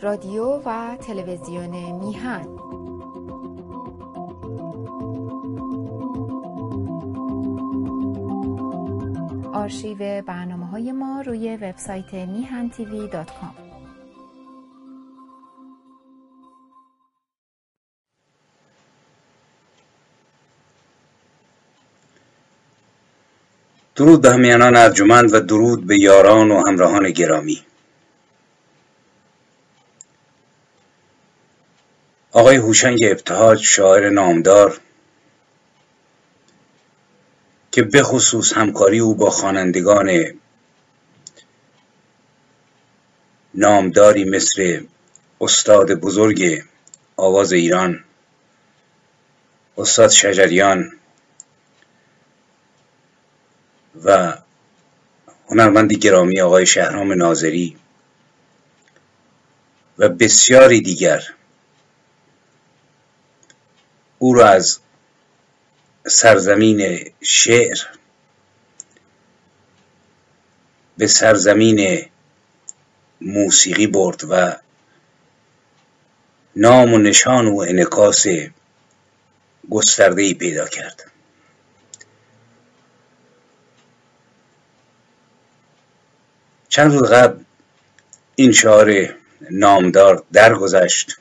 رادیو و تلویزیون میهن. آرشیو برنامه های ما روی وبسایت میهن تیوی دات کام. درود به همیانان ارجمند و درود به یاران و همراهان گرامی. آقای هوشنگ ابتهاج شاعر نامدار که بخصوص همکاری او با خوانندگان نامداری مثل استاد بزرگ آواز ایران استاد شجریان و هنرمندی گرامی آقای شهرام ناظری و بسیاری دیگر. او را از سرزمین شعر به سرزمین موسیقی برد و نام و نشان و انکاس گسترده ای پیدا کرد. چند روز قبل این شعار نامدار درگذشت.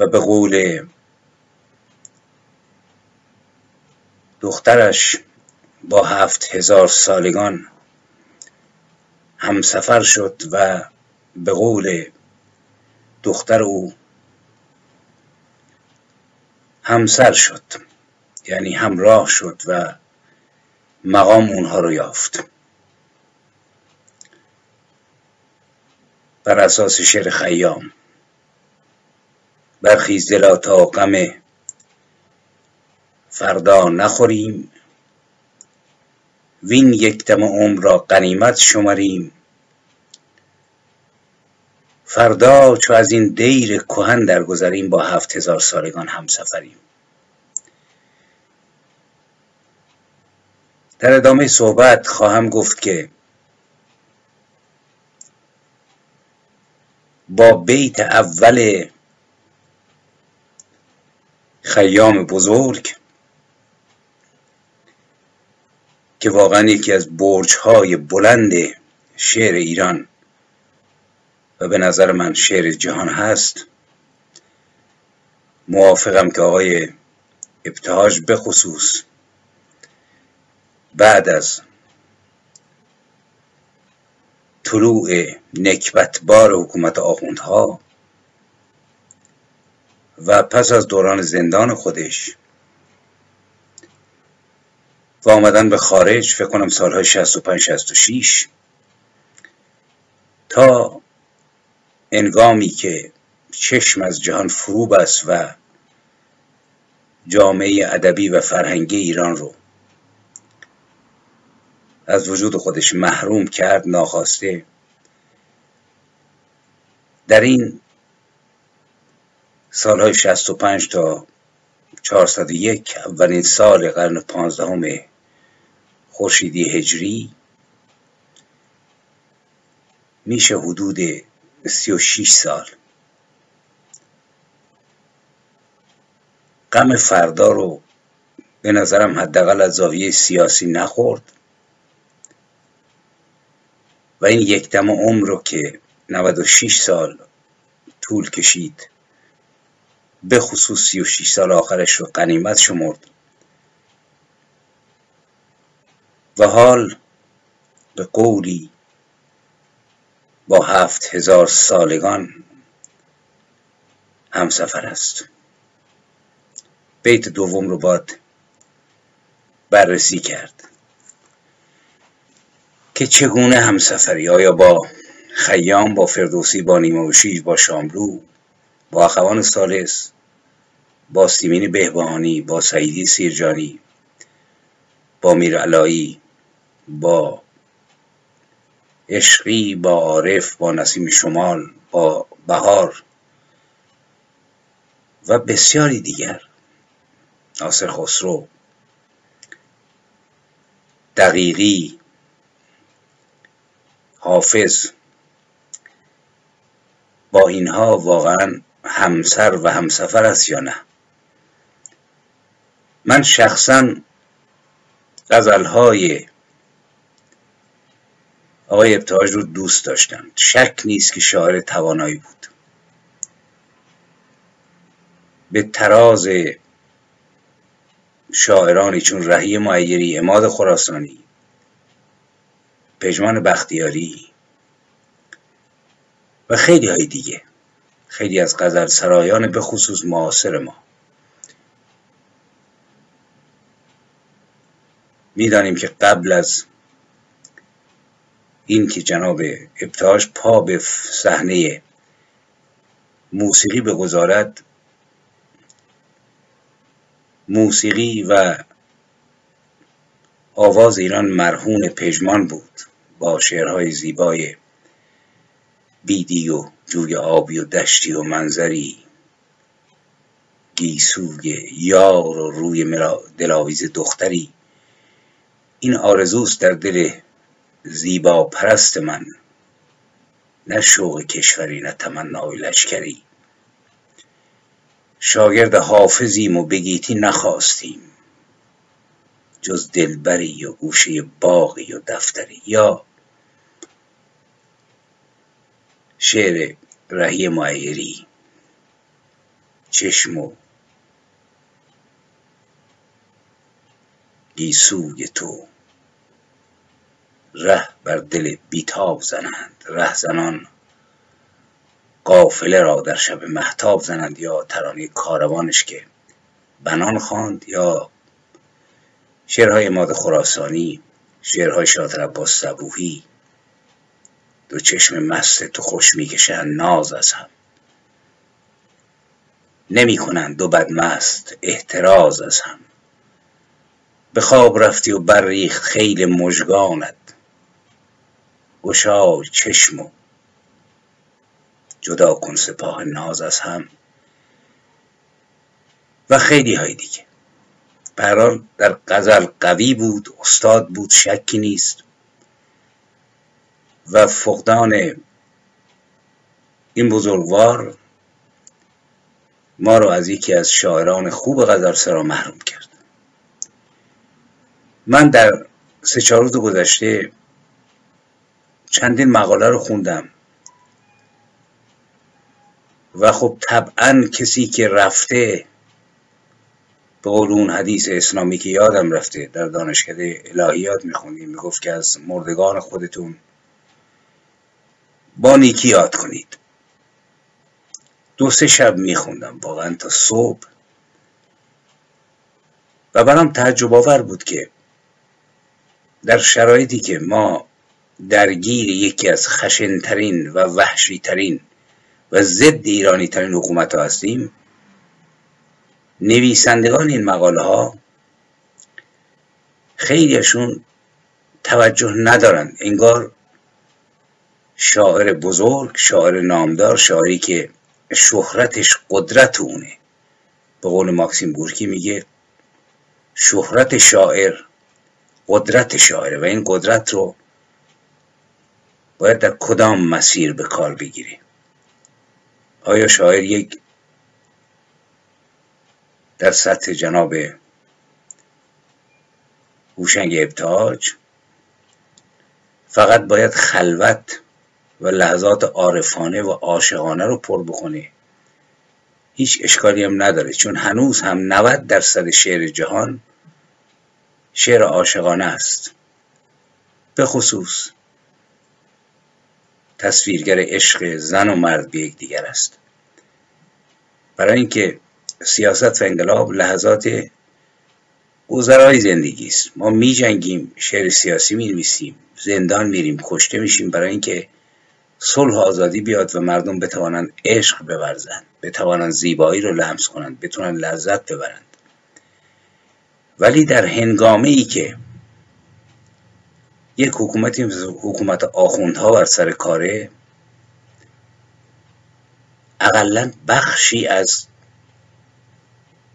و به قول دخترش با هفت هزار سالگان همسفر شد و به قول دختر او همسر شد یعنی همراه شد و مقام اونها رو یافت. بر اساس شعر خیام. برخیز دلا تا غم فردا نخوریم. وین یک دم عمر را غنیمت شمریم فردا چو از این دیر کهن درگذریم با هفت هزار سالگان همسفریم در ادامه صحبت خواهم گفت که با بیت اول خیام بزرگ که واقعا یکی از برج های بلند شعر ایران و به نظر من شعر جهان هست. موافقم که آقای ابتهاج بخصوص بعد از طلوع نکبتبار حکومت آخوندها و پس از دوران زندان خودش. و آمدن به خارج فکر کنم سالهای 65 66 تا انگامی که چشم از جهان فرو بست و جامعه ادبی و فرهنگی ایران رو از وجود خودش محروم کرد ناخواسته. در این سالهای 65 تا 401 اولین سال قرن پانزدهم خورشیدی هجری میشه حدود 36 سال. غم فردا رو به نظرم حداقل از زاویه سیاسی نخورد. و این یک دم عمر رو که 96 سال طول کشید به خصوص 36 سال آخرش رو قنیمت شمرد. و حال به قولی با هفت هزار سالگان همسفر است. بیت دوم رو باید بررسی کرد. که چگونه همسفری آیا با خیام با فردوسی با نیموشی با شاملو با اخوان سالس با سیمین بهبهانی با سعیدی سیرجانی با میرعلایی با عشقی با عارف با نسیم شمال با بهار و بسیاری دیگر. ناصر خسرو دقیقی حافظ. با اینها واقعا همسر و همسفر است یا نه. من شخصا غزلهای آقای ابتهاج رو دوست داشتم. شک نیست که شاعر توانایی بود. به تراز شاعرانی چون رهی معیری اماد خراسانی پژمان بختیاری و خیلی های دیگه. خیلی از غزل سرایان به خصوص معاصر ما. می‌دانیم که قبل از این که جناب ابتاج پا به صحنه موسیقی بگذارد موسیقی و آواز ایران مرهون پژمان بود با شعرهای زیبای بیدی و جوی آبی و دشتی و منظری. گیسوی یار و روی دلاویز دختری. این آرزوست در دل زیبا پرست من. نه شوق کشوری نه تمنای لشکری. شاگرد حافظیم و بگیتی نخواستیم. جز دلبری و گوشه باقی و دفتری. یا شعر رهی معیری چشم و گیسوی تو. ره بر دل بیتاب زنند. ره زنان قافله را در شب محتاب زنند یا ترانه کاروانش که بنان خواند یا شعرهای ماد خراسانی شعرهای شاطر عباس صبوهی دو چشم مست تو خوش می‌کشند ناز از هم. نمی کنند دو بدمست احتراز از هم. به خواب رفتی و برریخت خیل مژگانت. گشای چشم و جدا کن سپاه ناز از هم. و خیلی های دیگه. برحال در غزل قوی بود استاد بود شکی نیست. و فقدان این بزرگوار ما رو از یکی از شاعران خوب غزل سرا محروم کرد. من در سه چهار روز گذشته چندین مقاله رو خوندم و خب طبعا کسی که رفته به قول اون حدیث اسلامی که یادم رفته در دانشکده الهیات میخوندیم می‌گفت که از مردگان خودتون با نیکی یاد کنید. دو سه شب میخوندم واقعا تا صبح. و برام تعجب آور بود که در شرایطی که ما درگیر یکی از خشنترین و وحشیترین و ضد ایرانی ترین حکومت ها هستیم نویسندگان این مقاله ها خیلیشون توجه ندارن. انگار شاعر بزرگ شاعر نامدار شاعری که شهرتش قدرت اونه. به قول ماکسیم گورکی میگه شهرت شاعر قدرت شاعره و این قدرت رو باید در کدام مسیر به کار بگیره؟ آیا شاعر یک در سطح جناب هوشنگ ابتاج فقط باید خلوت و لحظات عارفانه و عاشقانه رو پر بکنه هیچ اشکالی هم نداره چون هنوز هم 90 درصد شعر جهان شعر عاشقانه است. به خصوص تصویرگر عشق زن و مرد به یکدیگر است. برای اینکه سیاست و انقلاب لحظات گذرای زندگی است. ما می جنگیم شعر سیاسی می نویسیم زندان میریم کشته میشیم برای اینکه صلح و آزادی بیاد و مردم بتوانند عشق بورزند بتوانند زیبایی رو لمس کنند بتونن لذت ببرند. ولی در هنگامه ای که یک حکومتی حکومت آخوندها بر سر کاره اقلا بخشی از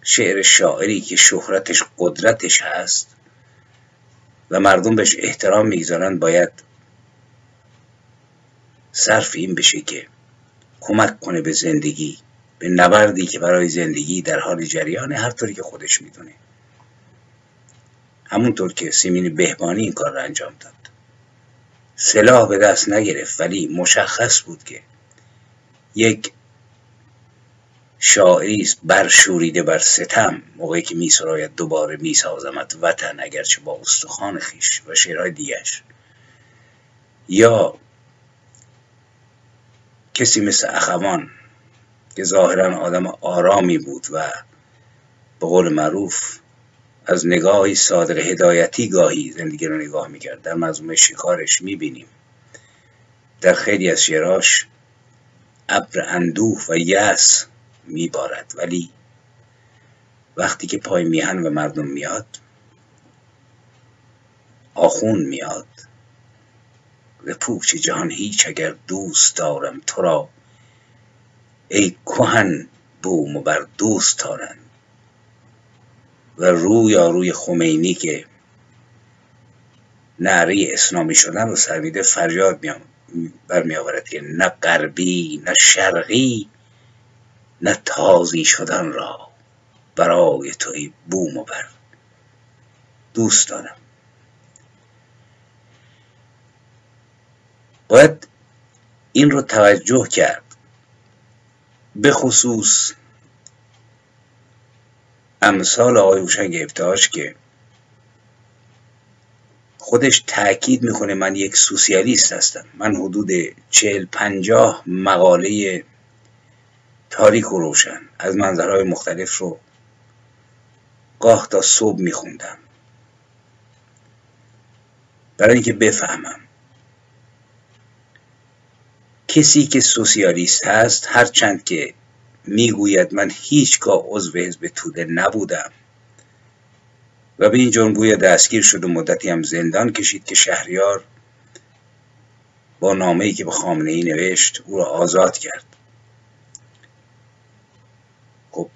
شعر شاعری که شهرتش قدرتش هست و مردم بهش احترام می‌گذارن باید صرف این بشه که کمک کنه به زندگی به نبردی که برای زندگی در حال جریانه هر طوری که خودش می‌دونه. همونطور که سیمین بهبانی این کار را انجام داد. سلاح به دست نگرفت ولی مشخص بود که یک شاعری است برشوریده بر ستم. موقعی که می سراید دوباره می سازمت وطن اگرچه با استخوان خیش و شعرهای دیگش یا کسی مثل اخوان که ظاهرا آدم آرامی بود و به قول معروف از نگاهی صادق هدایتی گاهی زندگی رو نگاه می‌کرد. در مضمون شکارش می‌بینیم. در خیلی از شعراش ابر اندوه و یس میبارد. ولی وقتی که پای میهن و مردم میاد آخون میاد. و پوچ جهان هیچ اگر دوست دارم تو را ای کهن بوم و بر دوست دارن و روی روی خمینی که نعره اسلامی شدن رو سرویده فریاد برمی آورد که نه غربی نه شرقی نه تازی شدن را برای توی بوم و بر دوست دارم. باید این رو توجه کرد. به خصوص امثال آقای هوشنگ ابتهاج که خودش تاکید می‌کنه من یک سوسیالیست هستم. من حدود چهل پنجاه مقاله تاریک و روشن از منظرهای مختلف رو گاه تا صبح میخوندم. برای اینکه بفهمم کسی که سوسیالیست هست هرچند که می‌گوید من هیچگاه عضو حزب توده نبودم. و به این جرم دستگیر شد و مدتی هم زندان کشید که شهریار با نامه‌ای که به خامنه ای نوشت او را آزاد کرد. خب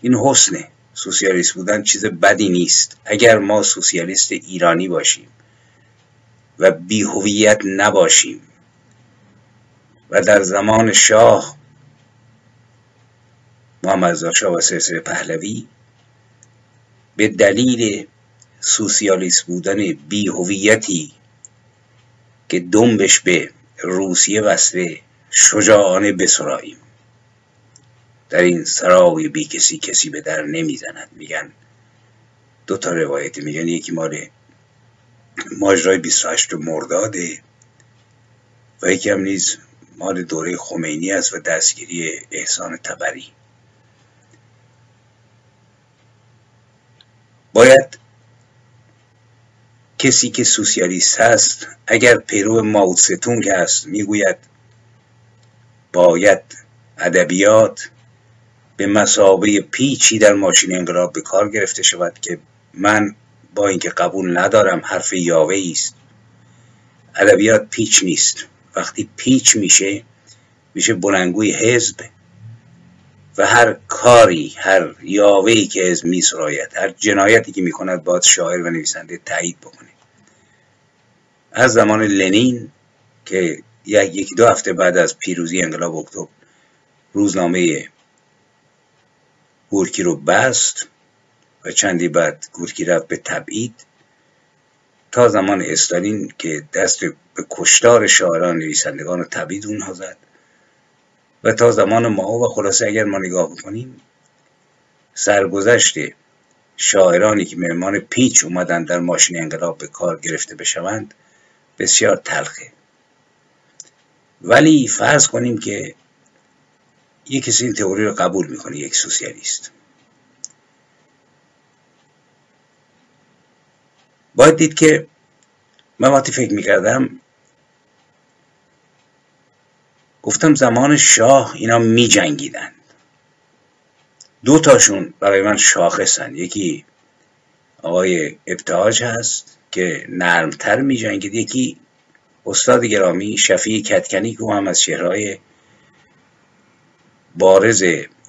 این حسنه سوسیالیست بودن چیز بدی نیست. اگر ما سوسیالیست ایرانی باشیم و بیهویت نباشیم و در زمان شاه محمد شاه و سلسله پهلوی به دلیل سوسیالیست بودن بیهویتی که دنبش به روسیه وصله شجاعانه بسراییم. در این سرای بی کسی کسی به در نمی‌زند. میگن دو تا روایت میگن. یکی مال ماجرای 28 مرداده و یکی هم نیز مال دوره خمینی است و دستگیری احسان تبری. باید کسی که سوسیالیست هست اگر پیرو ماوتستونگ هست می‌گوید باید ادبیات به مسابه پیچی در ماشین انقلاب به کار گرفته شود که من با اینکه قبول ندارم حرف یاوه است. ادبیات پیچ نیست. وقتی پیچ میشه میشه بلنگوی حزب. و هر کاری هر یاوهی که حزب میسراید هر جنایتی که می‌کند باید شاعر و نویسنده تایید بکنه. از زمان لنین که یکی دو هفته بعد از پیروزی انقلاب اکتبر روزنامه گورکی رو بست و چندی بعد گورکی رفت به تبعید. تا زمان استالین که دست به کشتار شاعران نویسندگان و تبعید اونها زد. و تا زمان ما و خلاصه اگر ما نگاه بکنیم سرگذشت شاعرانی که مهمان پیچ اومدن در ماشین انقلاب به کار گرفته بشوند بسیار تلخه. ولی فرض کنیم که یک کسی این تئوری رو قبول می‌کنه یک سوسیالیست. باید دید که من وقتی فکر می‌کردم گفتم زمان شاه اینا می جنگیدن دو تاشون برای من شاخصن. یکی آقای ابتهاج هست که نرمتر می جنگید یکی استاد گرامی شفیع کتکنی که هم از شعرهای بارز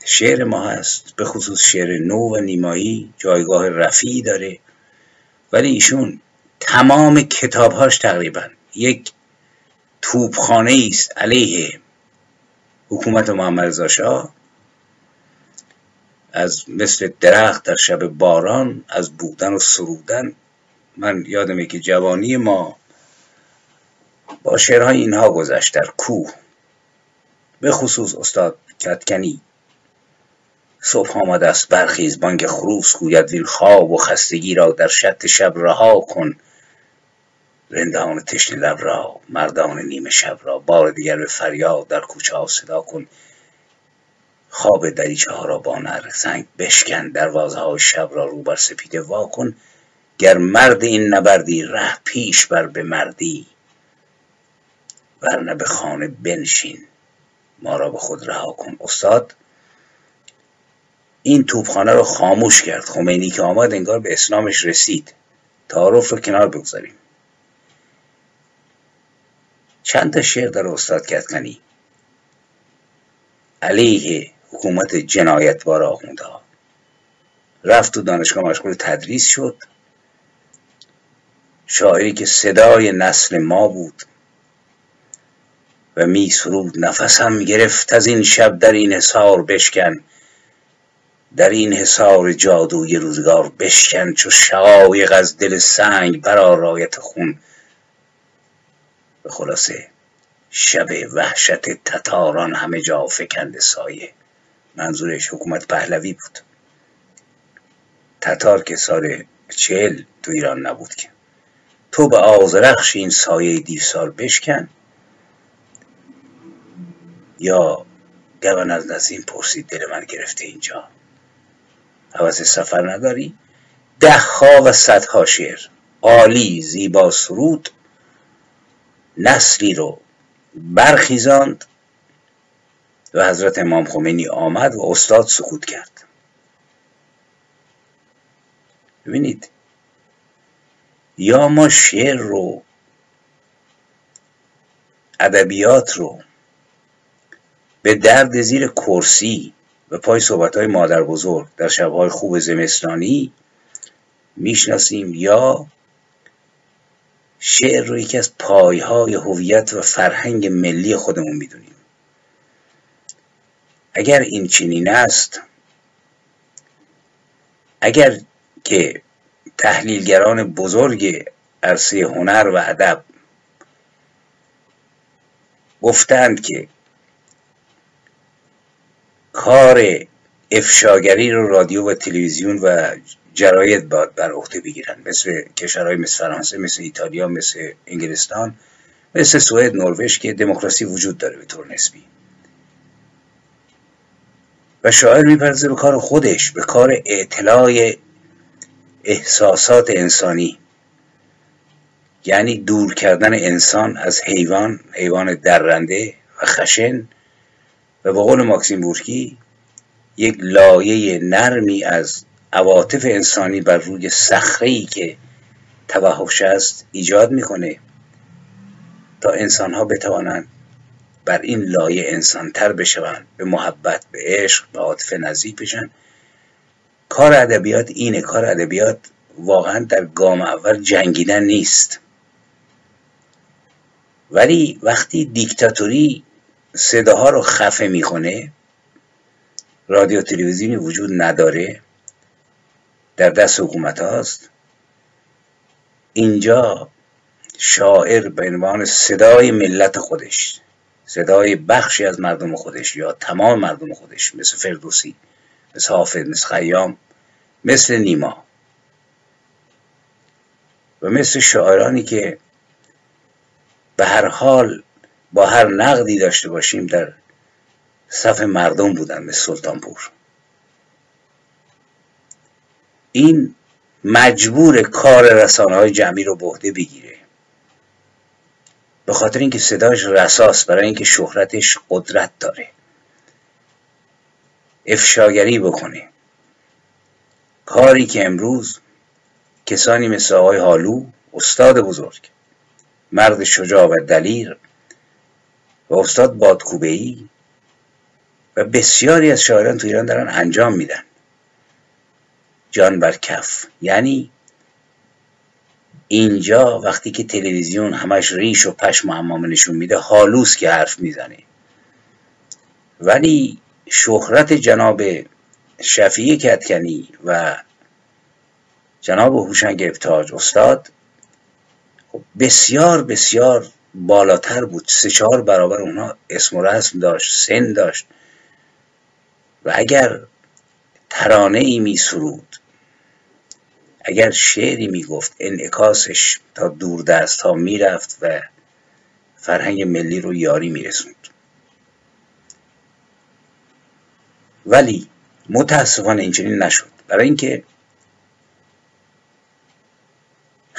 شعر ما هست. به خصوص شعر نو و نیمایی جایگاه رفیعی داره. ولی ایشون تمام کتابهاش تقریبا یک توپخانه است علیه حکومت محمد رضا از مثل درخت در شب باران از بودن و سرودن. من یادمه که جوانی ما با شعرهای اینها گذشت در کوه. به خصوص استاد کتکنی. صبح آمده است برخیز بانگ خروس گوید ویل خواب و خستگی را در شط شب رها کن. رندان تشنه لب را مردان نیمه شب را بار دیگر به فریاد در کوچه ها صدا کن. خواب دریچه ها را با نر سنگ بشکن دروازه های شب را رو بر سپیده وا کن. گر مرد این نبردی ره پیش بر به مردی. ورنه به خانه بنشین ما را به خود رها کن. استاد این توپخانه رو خاموش کرد. خمینی که آمد انگار به اسلامش رسید. تعارف رو کنار بگذاریم. چند تا شعر در استاد کتکنی علیه حکومت جنایتبار آخونده ها. رفت تو دانشگاه مشغول تدریس شد. شاعری که صدای نسل ما بود و می سرود نفسم گرفت از این شب در این حصار بشکن. در این حصار جادوی روزگار بشکن چو شقایق از دل سنگ برا رایت خون. به خلاصه شب وحشت تتاران همه جا فکند سایه. منظورش حکومت پهلوی بود. تتار که سال چهل تو ایران نبود که. تو به آزرخش این سایه دیوسار بشکن. یا گون از نزین پرسید دل من گرفته اینجا. حوث سفر نداری؟ ده ها و صدها شعر عالی زیبا سرود نسلی رو برخیزاند و حضرت امام خمینی آمد و استاد سکوت کرد. ببینید یا ما شعر رو ادبیات رو به درد زیر کرسی و پای صحبت های مادر بزرگ. در شبهای خوب زمستانی می‌شناسیم یا شعر رو یکی از پایهای هویت و فرهنگ ملی خودمون می‌دونیم. اگر این چنین است اگر که تحلیلگران بزرگ عرصه هنر و ادب گفتند که کار افشاگری رو رادیو و تلویزیون و جراید باید بر عهده بگیرن. مثل کشورهای مثل فرانسه مثل ایتالیا مثل انگلستان مثل سوئد نروژ که دموکراسی وجود داره به طور نسبی. و شاعر میپرزه به کار خودش به کار اعتلاع احساسات انسانی. یعنی دور کردن انسان از حیوان حیوان درنده و خشن و به قول ماکسیم بورکی یک لایه نرمی از عواطف انسانی بر روی صخره که توحش است ایجاد می‌کنه تا انسان ها بتوانند بر این لایه انسان تر بشوند به محبت به عشق به عاطفه نزدیک بشن. کار ادبیات اینه کار ادبیات واقعا در گام اول جنگیدن نیست. ولی وقتی دیکتاتوری صداها رو خفه می‌کنه رادیو تلویزیونی وجود نداره در دست حکومت هاست اینجا شاعر به عنوان صدای ملت خودش صدای بخشی از مردم خودش یا تمام مردم خودش مثل فردوسی مثل حافظ مثل خیام مثل نیما و مثل شاعرانی که به هر حال با هر نقدی داشته باشیم در صف مردم بودن مثل سلطانپور. این مجبور کار رسانه های جمعی رو به بگیره. به خاطر اینکه صداش رساست برای اینکه شهرتش قدرت داره. افشاگری بکنه. کاری که امروز کسانی مثل آقای حالو استاد بزرگ مرد شجاع و دلیر و استاد بادکوبه و بسیاری از شاعران تو ایران دارن انجام میدن. جان بر کف. یعنی اینجا وقتی که تلویزیون همش ریش و پشم و حمامه نشون میده حالوس که حرف می‌زنه. ولی شهرت جناب شفیع کتکنی و جناب هوشنگ ابتاج استاد خب بسیار بسیار بالاتر بود. سه چهار برابر اونها اسم و رسم داشت سن داشت. و اگر ترانه ای می سرود اگر شعری می گفت انعکاسش تا دور دست ها می رفت و فرهنگ ملی رو یاری می رسوند. ولی متاسفانه اینچنین نشد. برای اینکه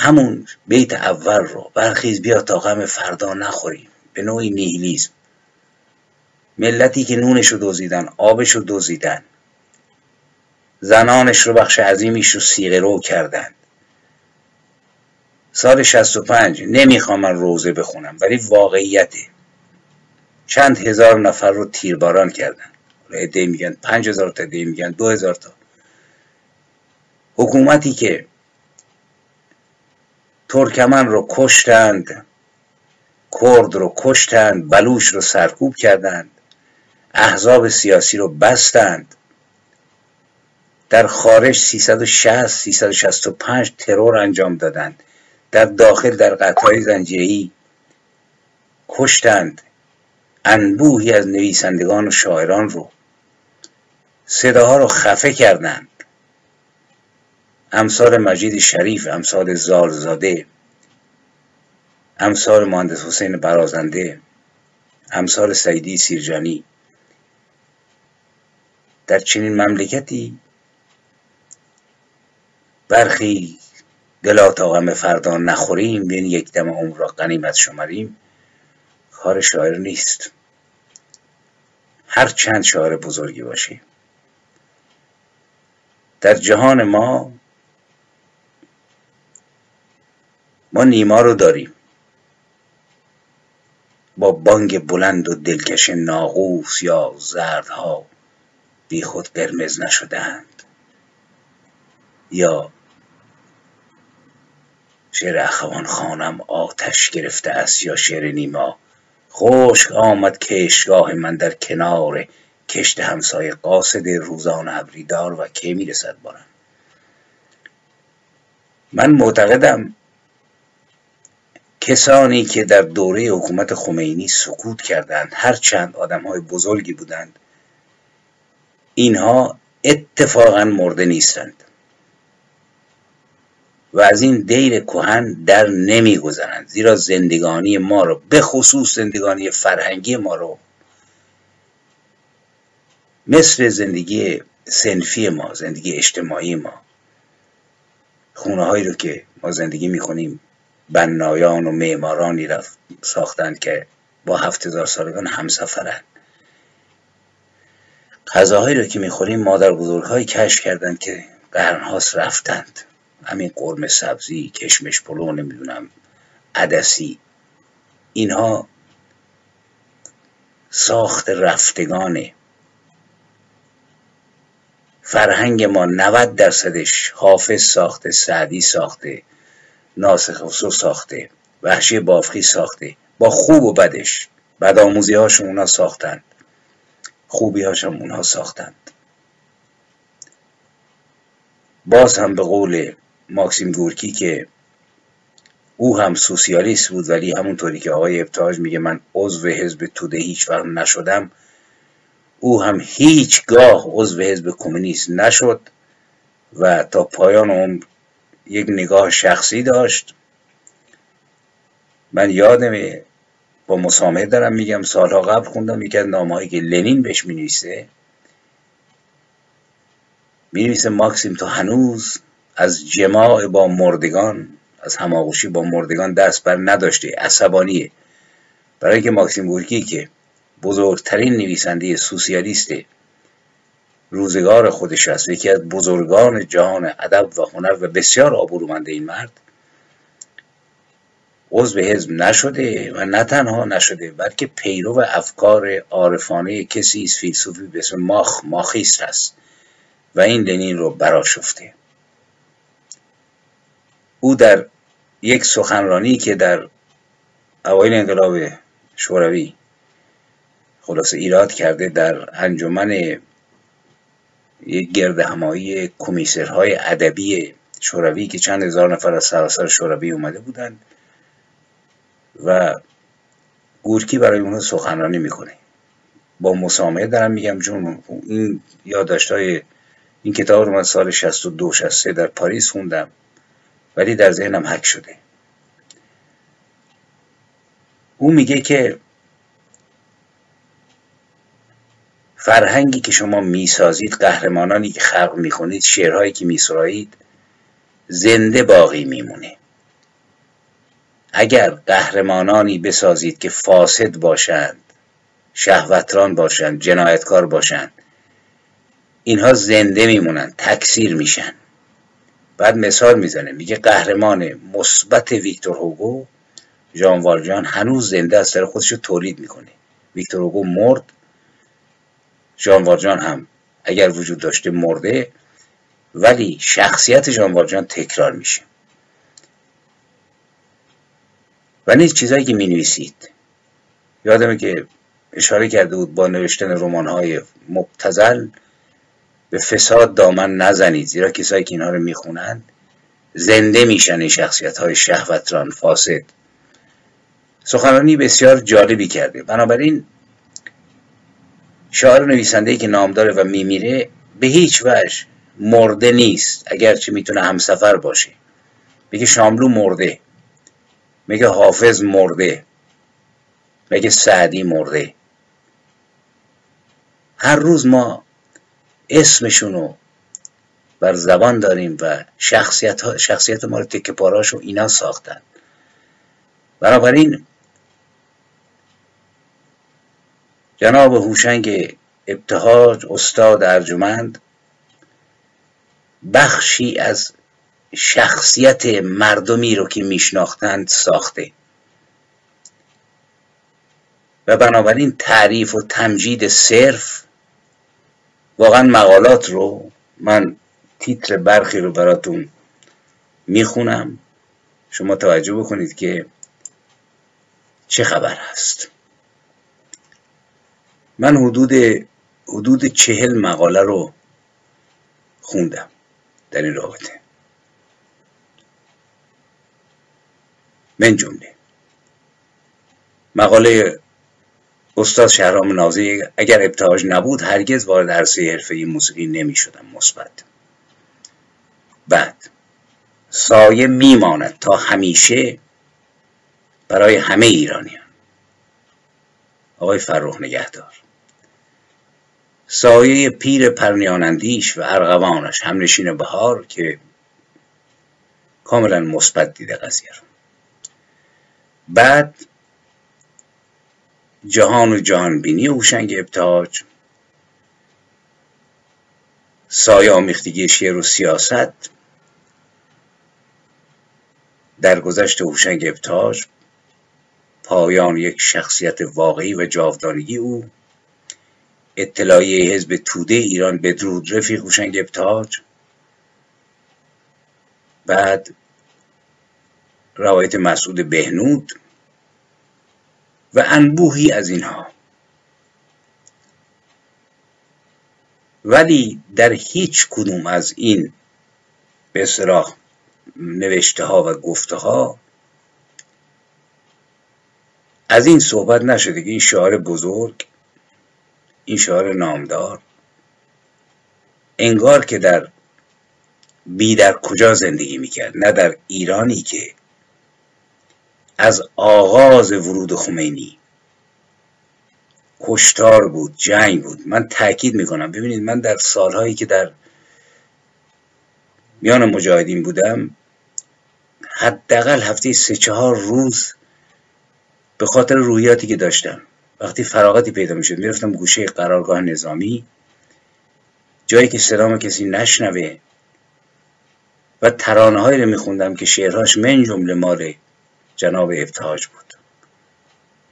همون بیت اول رو. برخیز بیا تا غم فردا نخوریم. به نوعی نیهیلیزم. ملتی که نونش رو دوزیدن آبش رو دوزیدن زنانش رو بخش عظیمیش رو سیغه رو کردند. سال 65 نمی‌خوام من روزه بخونم ولی واقعیته. چند هزار نفر رو تیرباران کردن. عده میگن پنج هزار تا میگن دو هزار تا. حکومتی که ترکمن رو کشتند کرد رو کشتند بلوش رو سرکوب کردند احزاب سیاسی رو بستند. در خارج 360 365 ترور انجام دادند. در داخل در قطعه زنجیری کشتند. انبوهی از نویسندگان و شاعران رو. صداها رو خفه کردند. امثال مجید شریف امثال زالزاده امثال مهندس حسین برازنده امثال سیدی سیرجانی. در چنین مملکتی برخی دلا تا غم فردا نخوریم بین یک دم عمر را غنیمت شمریم کار شاعر نیست. هر چند شاعر بزرگی باشیم در جهان ما ما نیما رو داریم. با بانگ بلند و دلکش ناقوس یا زردها بی خود قرمز نشدند یا شعر اخوان خانم آتش گرفته است یا شعر نیما. خشک آمد کشگاه من در کنار کشت همسایه قاصد روزان ابریدار و کی می‌رسد بارم من معتقدم کسانی که در دوره حکومت خمینی سکوت کردند هرچند آدم های بزرگی بودند اینها اتفاقا مرده نیستند. و از این دیر کهن در نمیگذرند زیرا زندگانی ما رو به خصوص زندگانی فرهنگی ما رو مثل زندگی سنفی ما زندگی اجتماعی ما خونه هایی رو که ما زندگی می‌کنیم بنایان و معمارانی رفت ساختند که با هفت هزار سالگان همسفرند. غذاهایی رو که می‌خوریم مادر بزرگ کشف کردند که قرنهاست رفتند. همین قرم سبزی کشمش پلو نمی‌دونم عدسی. اینها ساخت رفتگانه. فرهنگ ما 90 درصدش حافظ ساخته سعدی ساخته. ناسخ ساخته وحشی بافخی ساخته. با خوب و بدش. بد آموزی هاشون اونا ساختند خوبی هاشون اونها ساختند باز هم به قول ماکسیم گورکی که او هم سوسیالیست بود ولی همونطوری که آقای ابتاج میگه من عضو حزب توده هیچ وقت نشدم. او هم هیچگاه عضو حزب کمونیست نشد و تا پایان عمر یک نگاه شخصی داشت. من یادمه با مسامحه دارم میگم سالها قبل خوندم یکی از نامهایی که لنین بهش می نویسه می ماکسیم تو هنوز از جماع با مردگان از هماغوشی با مردگان دست بر نداشته عصبانیه. برای که ماکسیم گورکی که بزرگترین نویسنده سوسیالیست روزگار خودش است. یکی از بزرگان جهان ادب و هنر و بسیار آبرومنده این مرد عضو حزب نشده و نه تنها نشده بلکه پیرو افکار عارفانه کسی است. فیلسوفی به اسم ماخ ماخیست هست و این لنین رو براشفته او در یک سخنرانی که در اوایل انقلاب شوروی خلاصه ایراد کرده در انجمن یک گرد همایی کمیسرهای ادبی شوروی که چند هزار نفر از سراسر شوروی اومده بودند و گورکی برای اونها سخنرانی می‌کنه. با مسامحه دارم میگم چون این یادداشت‌های این کتاب رو من سال 62 63 در پاریس خوندم ولی در ذهنم حک شده. او میگه که فرهنگی که شما می‌سازید قهرمانانی که خلق می‌کنید شعرهایی که میسرایید زنده باقی میمونه. اگر قهرمانانی بسازید که فاسد باشند شهوتران باشند جنایتکار باشند اینها زنده میمونن تکثیر میشن. بعد مثال می‌زنه میگه قهرمان مثبت ویکتور هوگو ژان والجان هنوز زنده از سر خودش رو تولید می‌کنه. ویکتور هوگو مرد ژان والجان هم اگر وجود داشته مرده ولی شخصیت ژان والجان تکرار میشه. و نیز چیزایی که می نویسید یادمه که اشاره کرده بود با نوشتن رمان های مبتزل به فساد دامن نزنید زیرا کسایی که اینها رو می‌خونند زنده میشن این شخصیت های شهوتران فاسد. سخنرانی بسیار جالبی کرده. بنابراین شاعر نویسنده که نام داره و میمیره به هیچ وجه مرده نیست. اگرچه می‌تونه همسفر باشه. میگه شاملو مرده. میگه حافظ مرده. میگه سعدی مرده. هر روز ما اسمشونو بر زبان داریم و شخصیت, شخصیت ما رو تکه پاراشو اینا ساختن. بنابراین جناب هوشنگ ابتهاج استاد ارجمند بخشی از شخصیت مردمی رو که میشناختند ساخته. و بنابراین تعریف و تمجید صرف واقعا مقالات رو من تیتر برخی رو براتون می‌خونم. شما توجه بکنید که چه خبر هست. من حدود حدود چهل مقاله رو خوندم در این رابطه. من جمله. مقاله استاد شهرام نازی اگر ابتهاج نبود هرگز وارد عرصه حرفه موسیقی نمی شدم مثبت. بعد سایه میماند تا همیشه برای همه ایرانیان آقای فرخ نگهدار. سایه پیر پرنیانندیش و ارغوانش همنشین بهار که کاملا مثبت دیده قضیه رو. بعد جهان و جهان بینی هوشنگ ابتهاج سایه آمیختگی شعر و سیاست در گذشت هوشنگ ابتهاج پایان یک شخصیت واقعی و جاودانگی او اطلاعیه حزب توده ایران بدرود رفیق هوشنگ ابتهاج. بعد روایت مسعود بهنود و انبوهی از اینها. ولی در هیچ کدوم از این به اصطلاح نوشته ها و گفته ها از این صحبت نشده که این شعار بزرگ این شعار نامدار انگار که در بی در کجا زندگی می‌کرد. نه در ایرانی که از آغاز ورود خمینی. کشتار بود جنگ بود. من تاکید می‌کنم. ببینید من در سالهایی که در میان مجاهدین بودم حداقل هفته سه چهار روز به خاطر روحیاتی که داشتم. وقتی فراغتی پیدا می‌شد می‌رفتم گوشه قرارگاه نظامی. جایی که سلام کسی نشنوه و ترانه هایی رو میخوندم که شعرهاش من جمله مال جناب ابتهاج بود.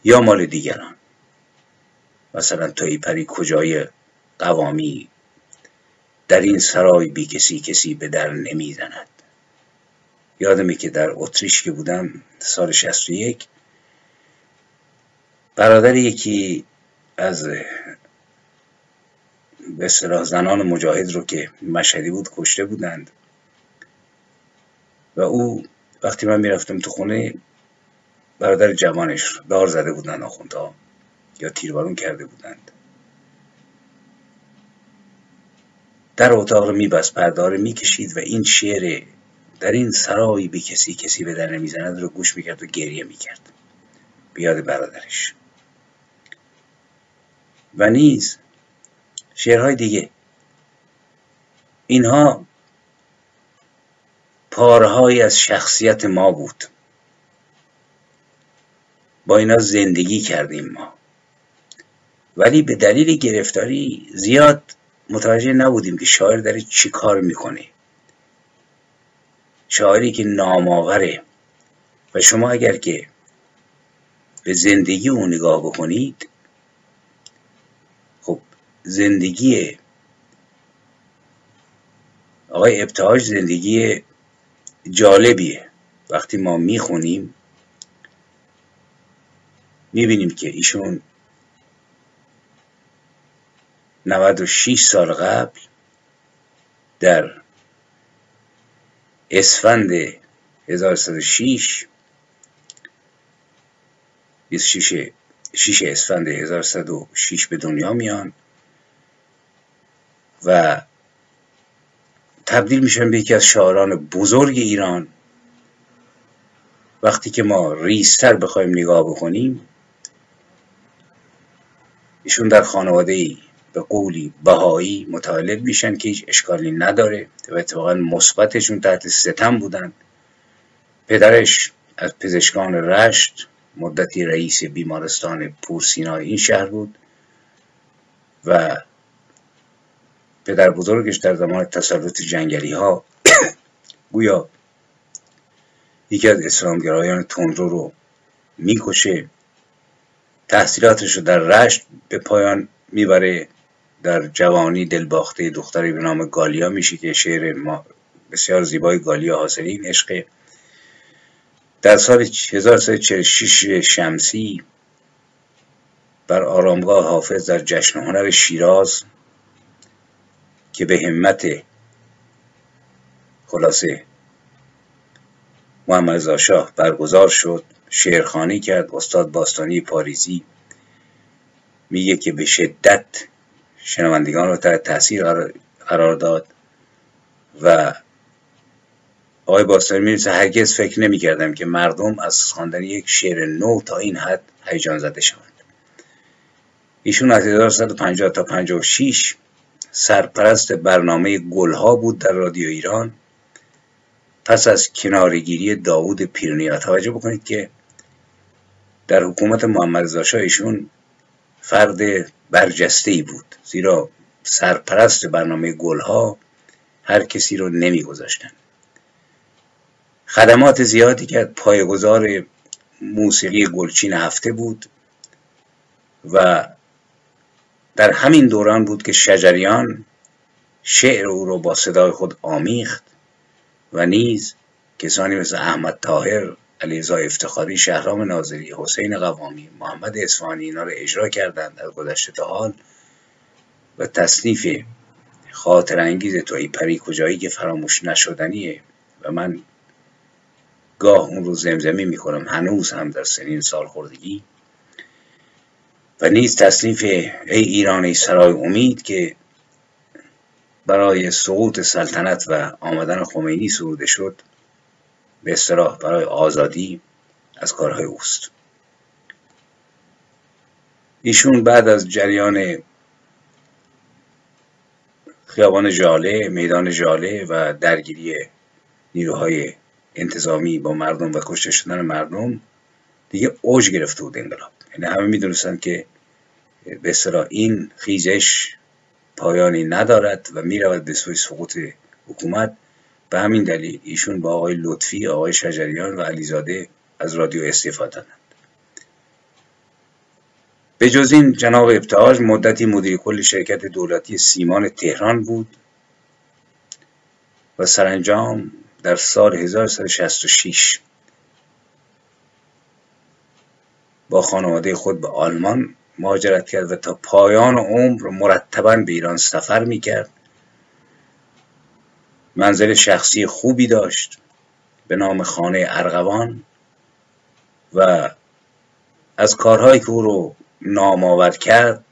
یا مال دیگران. مثلا توی پری کجای قوامی؟ در این سرای بی کسی کسی به در نمی‌زند. یادمی که در اتریش که بودم سال 61 برادر یکی از به اصطلاح زنان مجاهد رو که مشهدی بود کشته بودند. و او وقتی من می‌رفتم تو خونه برادر جوانش دار زده بودند آخوندها یا تیربارون کرده بودند. در اتاق رو میبست پرداره می‌کشید و این شعر در این سرایی به کسی کسی به در نمی‌زند رو گوش می‌کرد و گریه می‌کرد. بیاد برادرش. و نیز شعرهای دیگه. اینها پارهایی از شخصیت ما بود. با اینا زندگی کردیم ما. ولی به دلیل گرفتاری زیاد متوجه نبودیم که شاعر داره چی کار می‌کنه. شاعری که نامآوره. و شما اگر که به زندگی او نگاه بکنید زندگی آقای ابتهاج زندگی جالبیه. وقتی ما می‌خونیم می‌بینیم که ایشون 96 سال قبل در اسفند 1106 26 6 اسفند 1106 به دنیا میان. و تبدیل میشن به یکی از شاعران بزرگ ایران. وقتی که ما ریستر بخوایم نگاه بکنیم ایشون در خانواده ای به قولی بهایی متولد میشن که هیچ اشکالی نداره و اتفاقا مثبتشون تحت ستم بودن. پدرش از پزشکان رشت مدتی رئیس بیمارستان پورسینا این شهر بود و پدر بزرگش در زمان تسلط جنگلی ها گویا یکی از اسلامگرایان تندرو رو می‌کشه تحصیلاتش رو در رشت به پایان می‌بره در جوانی دلباخته دختری به نام گالیا میشه که شعر ما بسیار زیبای گالیا حاصلین عشق در سال 1346 شمسی بر آرامگاه حافظ در جشن هنر شیراز که به همت خلاصه محمد رضا برگزار شد شعرخانی کرد استاد باستانی پاریزی میگه که به شدت شنوندگان رو تحت تاثیر قرار داد و آقای باستانی می‌رسه هرگز فکر نمی‌کردم که مردم از خواندن یک شعر نو تا این حد هیجان زده شوند. ایشون از 1950 تا 56 سرپرست برنامه گلها بود در رادیو ایران. پس از کنارگیری داوود پیرنیا توجه بکنید که در حکومت محمد رضا ایشون فرد برجسته ای بود. زیرا سرپرست برنامه گلها هر کسی رو نمیگذاشتن. خدمات زیادی که پایگزار موسیقی گلچین هفته بود و در همین دوران بود که شجریان شعر او را با صدای خود آمیخت و نیز کسانی مثل احمد طاهر علیزا افتخاری شهرام ناظری حسین قوامی محمد اصفهانی اینا رو اجرا کردند در گذشته تا حال و تصنیف خاطر انگیز توی پری کجایی که فراموش نشدنیه و من گاه اون رو زمزمی می‌کنم هنوز هم در سنین سال خوردگی و نیز تصنیف ای ایران ای سرای امید که برای سقوط سلطنت و آمدن خمینی سروده شد به اصطلاح برای آزادی از کارهای اوست. ایشون بعد از جریان خیابان جاله میدان جاله و درگیری نیروهای انتظامی با مردم و کشته شدن مردم دیگه اوج گرفته بود انقلاب. یعنی همه می‌دونستن که به اصطلاح این خیزش پایانی ندارد و می‌رود به سوی سقوط حکومت. به همین دلیل ایشون با آقای لطفی آقای شجریان و علیزاده از رادیو استفاده دادند. به جز این جناب ابتهاج مدتی مدیر کل شرکت دولتی سیمان تهران بود و سرانجام در سال 1366 با خانواده خود به آلمان مهاجرت کرد و تا پایان عمر مرتبا به ایران سفر می‌کرد. منزل شخصی خوبی داشت به نام خانه ارغوان و از کارهایی که او رو نام آور کرد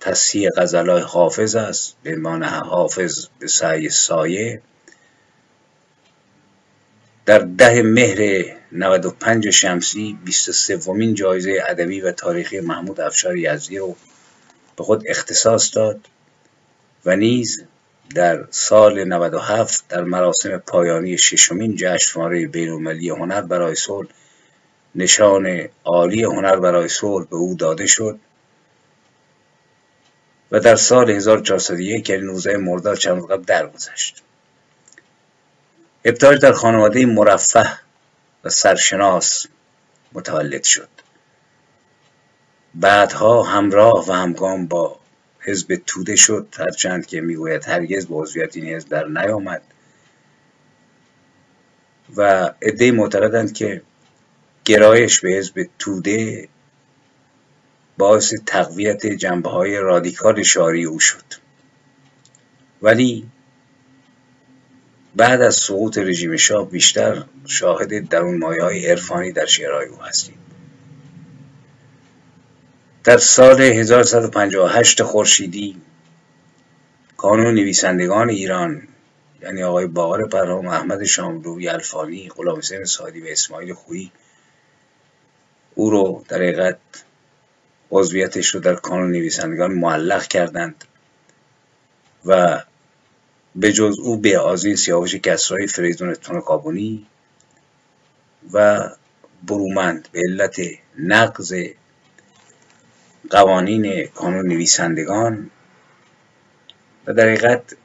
تصحیح غزلای حافظ است به عنوان حافظ به سعی سایه. در ده مهر 95 شمسی 23 ومین جایزه ادبی و تاریخی محمود افشار یزدی رو به خود اختصاص داد و نیز در سال 97 در مراسم پایانی ششمین جشنواره بین‌المللی هنر برای صلح نشان عالی هنر برای صلح به او داده شد و در سال 1401 یعنی 19 مرداد چند قبل درگذشت. ابتداش در خانواده مرفه و سرشناس متولد شد. بعدها همراه و همگام با حزب توده شد هرچند که می‌گوید هرگز به عضویت این حزب در نیامد. و عده معتقدند که گرایش به حزب توده باعث تقویت جنبه های رادیکال شاری او شد. ولی بعد از سقوط رژیم شاه بیشتر شاهد درون مایه های عرفانی در شعرهای او هستیم. در سال 1158 خورشیدی کانون نویسندگان ایران یعنی آقای باقر پرهام احمد شاملو الفانی غلام حسین سادی و اسماعیل خویی او رو در حقیقت عضویتش رو در کانون نویسندگان معلق کردند و به جز او به آزین سیاوش کسرای فریدون کابونی و برومند به علت نقض قوانین کانون نویسندگان و در حقیقت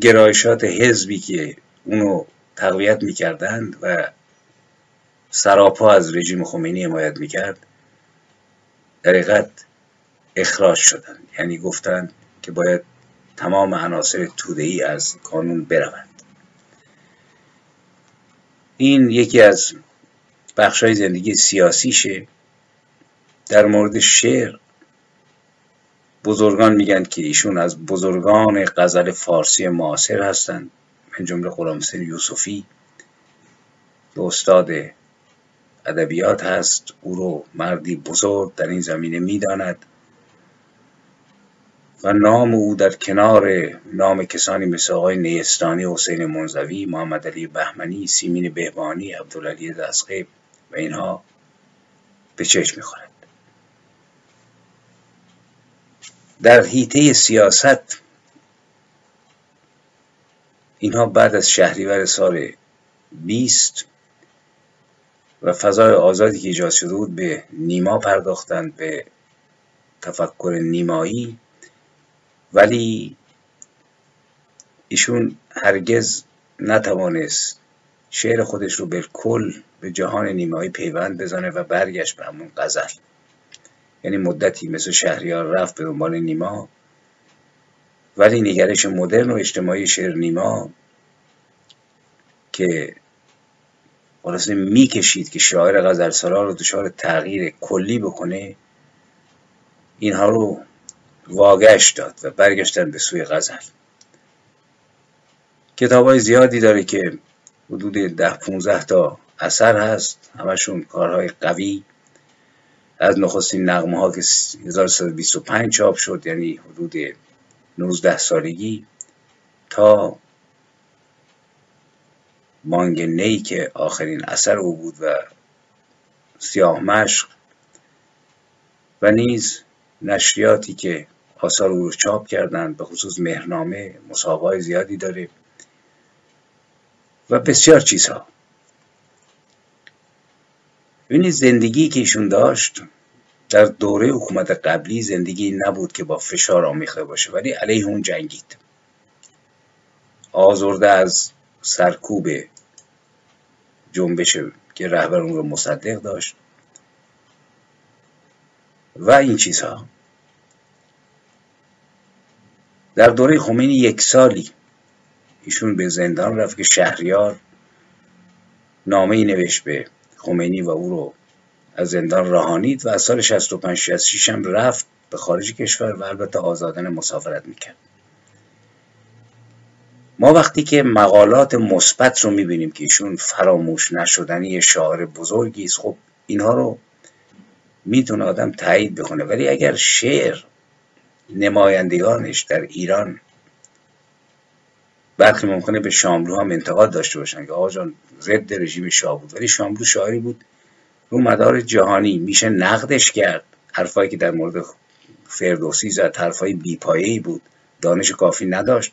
گرایشات حزبی که اونو تقویت می‌کردند و سراپا از رژیم خمینی حمایت می‌کرد در حقیقت اخراج شدند. یعنی گفتند که باید تمام عناصر توده ای از کانون بروند. این یکی از بخش های زندگی سیاسیشه. در مورد شعر بزرگان میگن که ایشون از بزرگان غزل فارسی معاصر هستند. من جمله غلام یوسفی. که استاد ادبیات هست. او رو مردی بزرگ در این زمینه می‌داند. و نام او در کنار نام کسانی مثل آقای نیستانی حسین منزوی محمد علی بهمنی سیمین بهبانی عبدالعلی دستقیب و اینها به چشم می‌خورد در حیطه سیاست اینها بعد از شهریور سال 20 و فضای آزادی که ایجاد شده بود به نیما پرداختند به تفکر نیمایی. ولی ایشون هرگز نتوانست شعر خودش رو بالکل به جهان نیمایی پیوند بزنه و برگشت به همون غزل. یعنی مدتی مثل شهریار رفت به دنبال نیما ولی نگرش مدرن و اجتماعی شعر نیما که خلاصه می‌کشید که شاعر غزلسرا رو دچار تغییر کلی بکنه اینها رو واگشت داد و برگشتن به سوی غزل. کتاب های زیادی داره که حدود ده 15 تا اثر هست. همشون کارهای قوی. از نخستین نغمه ها که 1325 چاپ شد یعنی حدود 19 سالگی تا بانگ نی که آخرین اثر او بود و سیاه مشق و نیز نشریاتی که آثار او رو چاپ کردند به خصوص مهرنامه مسابقه زیادی داره و بسیار چیزها. ببینید زندگی که ایشون داشت در دوره حکومت قبلی زندگی نبود که با فشار آمیخته باشه ولی علیه اون جنگید. آزرده از سرکوب جنبش که رهبر اون رو مصدق داشت. و این چیزها. در دوره خمینی یک سالی ایشون به زندان رفت که شهریار نامه ای نوشت به خمینی و او رو از زندان رهانید و از سال 65 66 هم رفت به خارج کشور و البته آزادانه مسافرت می‌کرد. ما وقتی که مقالات مثبت رو می‌بینیم که ایشون فراموش نشدنی شاعر بزرگی است خب اینها رو می‌تونه آدم تایید بکنه. ولی اگر شعر نمایندگانش در ایران. برخی ممکنه به شاملو هم انتقاد داشته باشن که آقا جان ضد رژیم شاه بود. ولی شاملو شاعری بود. رو مدار جهانی میشه نقدش کرد. حرفایی که در مورد فردوسی زد حرفای بیپایه‌ای بود. دانش کافی نداشت.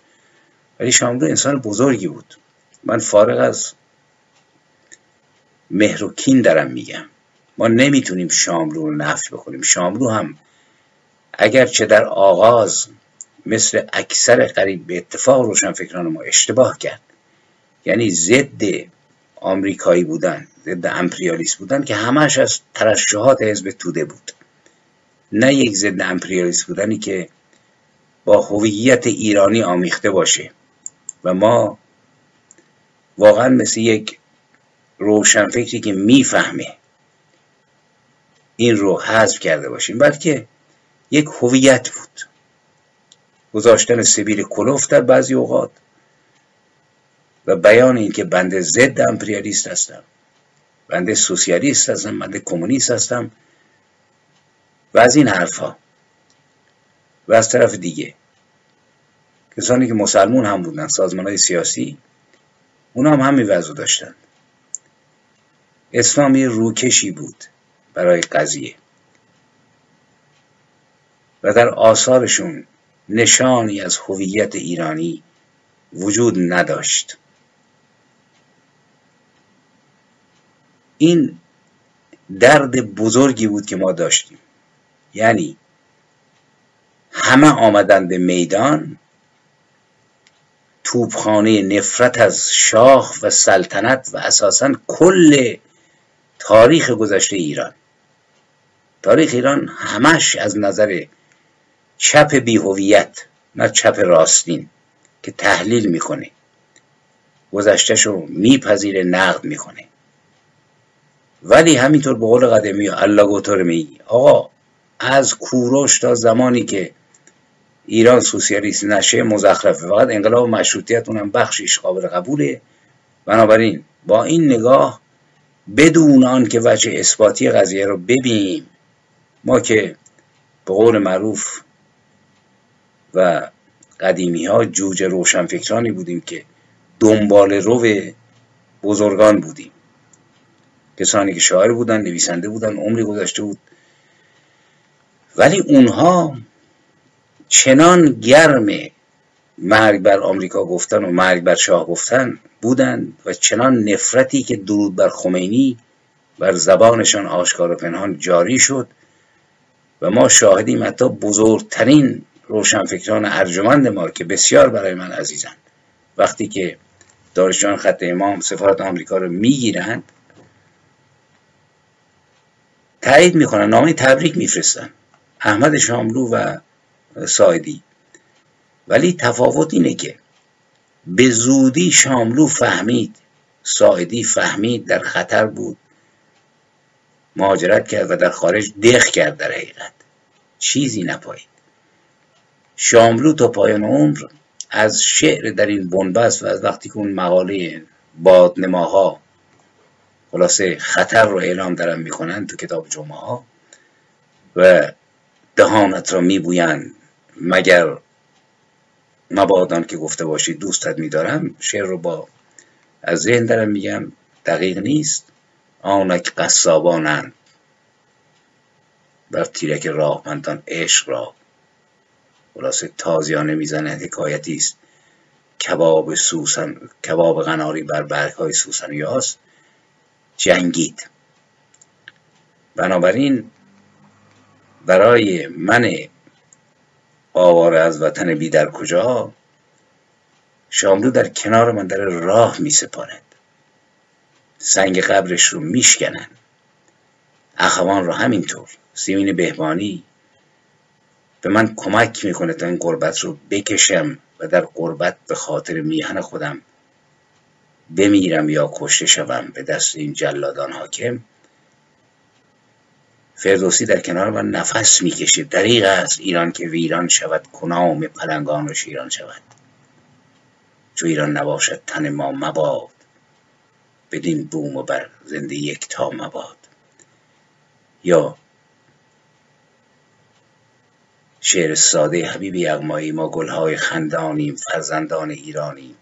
ولی شاملو انسان بزرگی بود. من فارغ از مهر و کین دارم میگم. ما نمی‌تونیم شاملو رو نفی بکنیم. شاملو هم اگر چه در آغاز مثل اکثر قریب به اتفاق روشنفکران ما اشتباه کرد یعنی ضد آمریکایی بودن ضد امپریالیست بودن که همش از ترشحات حزب توده بود. نه یک ضد امپریالیست بودنی که با هویت ایرانی آمیخته باشه و ما واقعا مثل یک روشنفکری که می‌فهمه این رو حذف کرده باشیم. بلکه یک هویت بود. گذاشتن سبیل کلوف در بعضی اوقات و بیان اینکه بنده ضد امپریالیست هستم بنده سوسیالیست هستم بنده کمونیست هستم و از این حرفها. و از طرف دیگه کسانی که مسلمون هم بودن سازمان های سیاسی اونا هم همین وضع داشتن. اسلام روکشی بود برای قضیه. و در آثارشون نشانی از هویت ایرانی وجود نداشت. این درد بزرگی بود که ما داشتیم. یعنی همه آمدن به میدان توپخانه نفرت از شاه و سلطنت و اساسا کل تاریخ گذشته ایران. تاریخ ایران همش از نظر چپ بیهویت نه چپ راستین که تحلیل می‌کنه. گذشتهش رو میپذیره نقد می‌کنه. ولی همینطور به قول قدمی الله گوتور میگی. آقا از کوروش تا زمانی که ایران سوسیالیست نشه مزخرفه. فقط انقلاب مشروطیت اونم بخشیش قابل قبوله. بنابراین با این نگاه بدون آن که وجه اثباتی قضیه رو ببینیم ما که به قول معروف و قدیمی ها جوجه روشنفکرانی بودیم که دنبال رو بزرگان بودیم. کسانی که شاعر بودن نویسنده بودن عمری گذشته بود. ولی اونها چنان گرم مرگ بر آمریکا گفتن و مرگ بر شاه گفتن بودند و چنان نفرتی که درود بر خمینی بر زبانشان آشکار و پنهان جاری شد و ما شاهدیم حتی بزرگترین روشنفکران ارجمند ما که بسیار برای من عزیزند. وقتی که دارشان خط امام سفارت آمریکا رو می‌گیرند تایید می‌کنن نامه تبریک میفرستن. احمد شاملو و سایدی ولی تفاوت اینه که به زودی شاملو فهمید سایدی فهمید در خطر بود. مهاجرت کرد و در خارج دخ کرد در حقیقت. چیزی نپایید. شاملو تا پایان عمر از شعر در این بنبست و از وقتی که اون مقاله بادنماها خلاصه خطر رو اعلام دارن می‌کنن تو کتاب جمعه ها و دهانت را میبویند مگر مبادان که گفته باشی دوستت میدارم شعر رو با از ذهن دارم میگم دقیق نیست. آنک قصابانند بر تیرک راهمندان عشق را خلاصه تازیانه می‌زنه حکایتی است. کباب سوسن کباب قناری بر برگ های سوسن یاس جنگید. بنابراین برای من آواره از وطن بی در کجا شاملو در کنار من در راه می سپاند سنگ قبرش رو میشکنن اخوان رو همینطور. سیمین بهبانی به من کمک می‌کنه تا این قربت رو بکشم و در قربت به خاطر میهن خودم بمیرم یا کشته شوم به دست این جلادان حاکم. فردوسی در کنار من نفس می‌کشه. دریغ است ایران که ویران شود کنام پلنگان و شیران شود. چو ایران نباشد تن ما مباد. بدین بوم و بر زنده یک تا مباد. یا شعر ساده حبیب یغمایی ما گلهای خندانیم فرزندان ایرانیم.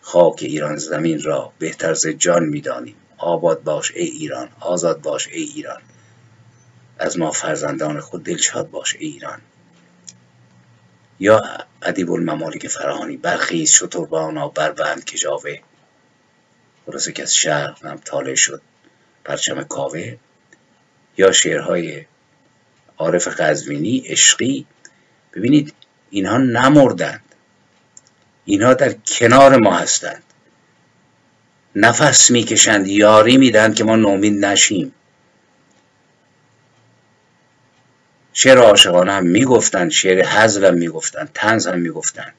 خاک ایران زمین را بهتر ز جان می‌دانیم آباد باش ای ایران آزاد باش ای ایران. از ما فرزندان خود دلشاد باش ای ایران. یا ادیب الممالک فرهانی برخیز شتربانا بربند کجاوه خلاصه که از شرق هم طالع شد پرچم کاوه. یا شعرهای عارف قزوینی عشقی. ببینید اینها نمردند. اینها در کنار ما هستند. نفس می‌کشند یاری میدن که ما نومید نشیم. شعر عاشقانه هم می‌گفتند شعر حزل هم می‌گفتند تنز هم می‌گفتند.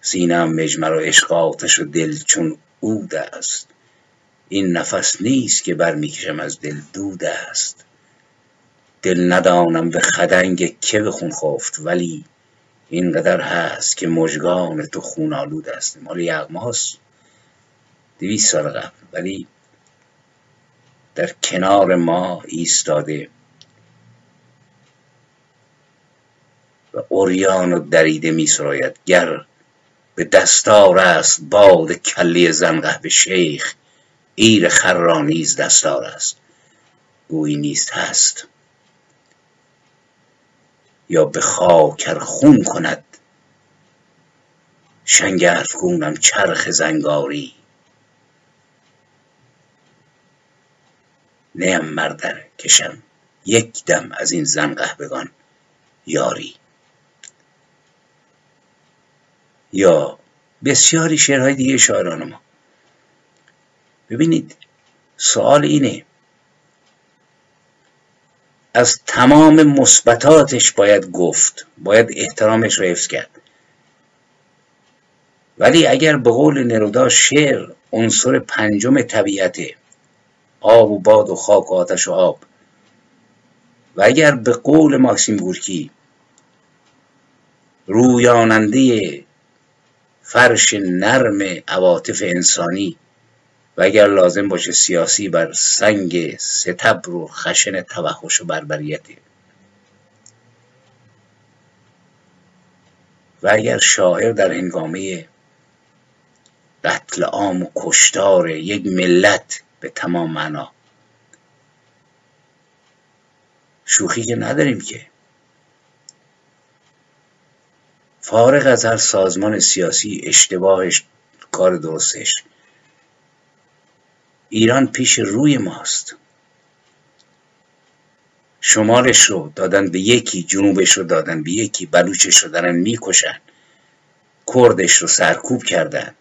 سینم مجمر و عشق آتش و دل چون عود است. این نفس نیست که برمیکشم از دل دود است. دل ندانم به خدنگ که به خون خفت ولی اینقدر هست که مژگان تو خون آلود است. مال یغماست. دویست سال قبل. ولی در کنار ما ایستاده. و اوریان و دریده می سراید. گر به دستار است باد کلی زنقه به شیخ ایر خرانیز دستار است. گویی نیست هست. یا به خاکر خون کند. شنگرف گونم چرخ زنگاری. نیم مردر کشم یک دم از این زن بگان یاری. یا بسیاری شعرهای دیگه شاعران ما. ببینید سوال اینه از تمام مثبتاتش باید گفت باید احترامش رو حفظ کرد. ولی اگر به قول نرودا شعر عنصر پنجم طبیعته آب و باد و خاک و آتش و آب و اگر به قول ماکسیم گورکی رویاننده فرش نرم عواطف انسانی و اگر لازم باشه سیاسی بر سنگ ستبر و خشن توحش و بربریتی و اگر شاعر در هنگامه قتل عام و کشتار یک ملت به تمام معنا. شوخی که نداریم که. فارغ از هر سازمان سیاسی اشتباهش کار درستش. ایران پیش روی ماست. شمالش رو دادن به یکی جنوبش رو دادن به یکی بلوچش رو دارن می‌کشن. کردش رو سرکوب کردن.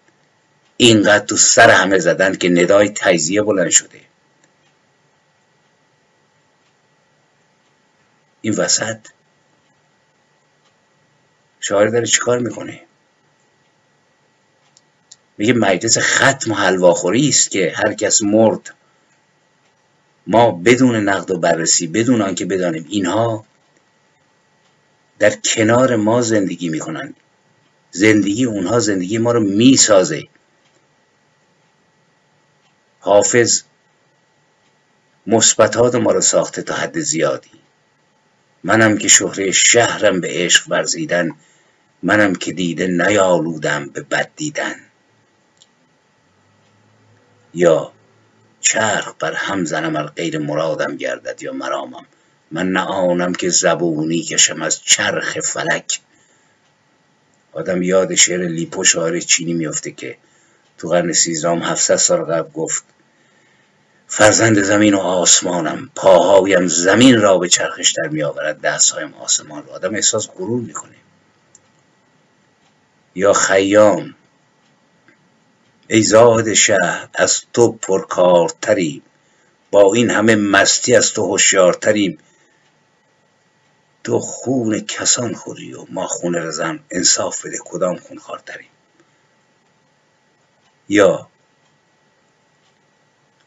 اینقدر تو سر همه زدن که ندای تجزیه بلند شده. این وسط. شاعر داره چیکار می‌کنه؟ میگه مجلس ختم و حلواخوری است که هر کس مرد. ما بدون نقد و بررسی بدون آنکه بدانیم اینها در کنار ما زندگی می‌کنن زندگی اونها زندگی ما رو می‌سازه. حافظ مثبتات ما رو ساخته تا حد زیادی. منم که شهره شهرم به عشق ورزیدن منم که دیده نیالودم به بد دیدن. یا چرخ بر هم زنم ار غیر مرادم گردد یا مرامم. من نه آنم که زبونی کشم از چرخ فلک. آدم یاد شعر لیپو شاعر چینی میفته که تو قرن سیزدهم 700 سال قبل گفت فرزند زمین و آسمانم پاهایم زمین را به چرخش در می آورد دستهایم آسمان را. آدم احساس غرور می‌کنه. یا خیام ای زاد شهر از تو پرکارتریم. با این همه مستی از تو هوشیارتریم. تو خون کسان خوری و ما خون رزم. انصاف بده کدام خون خارتریم یا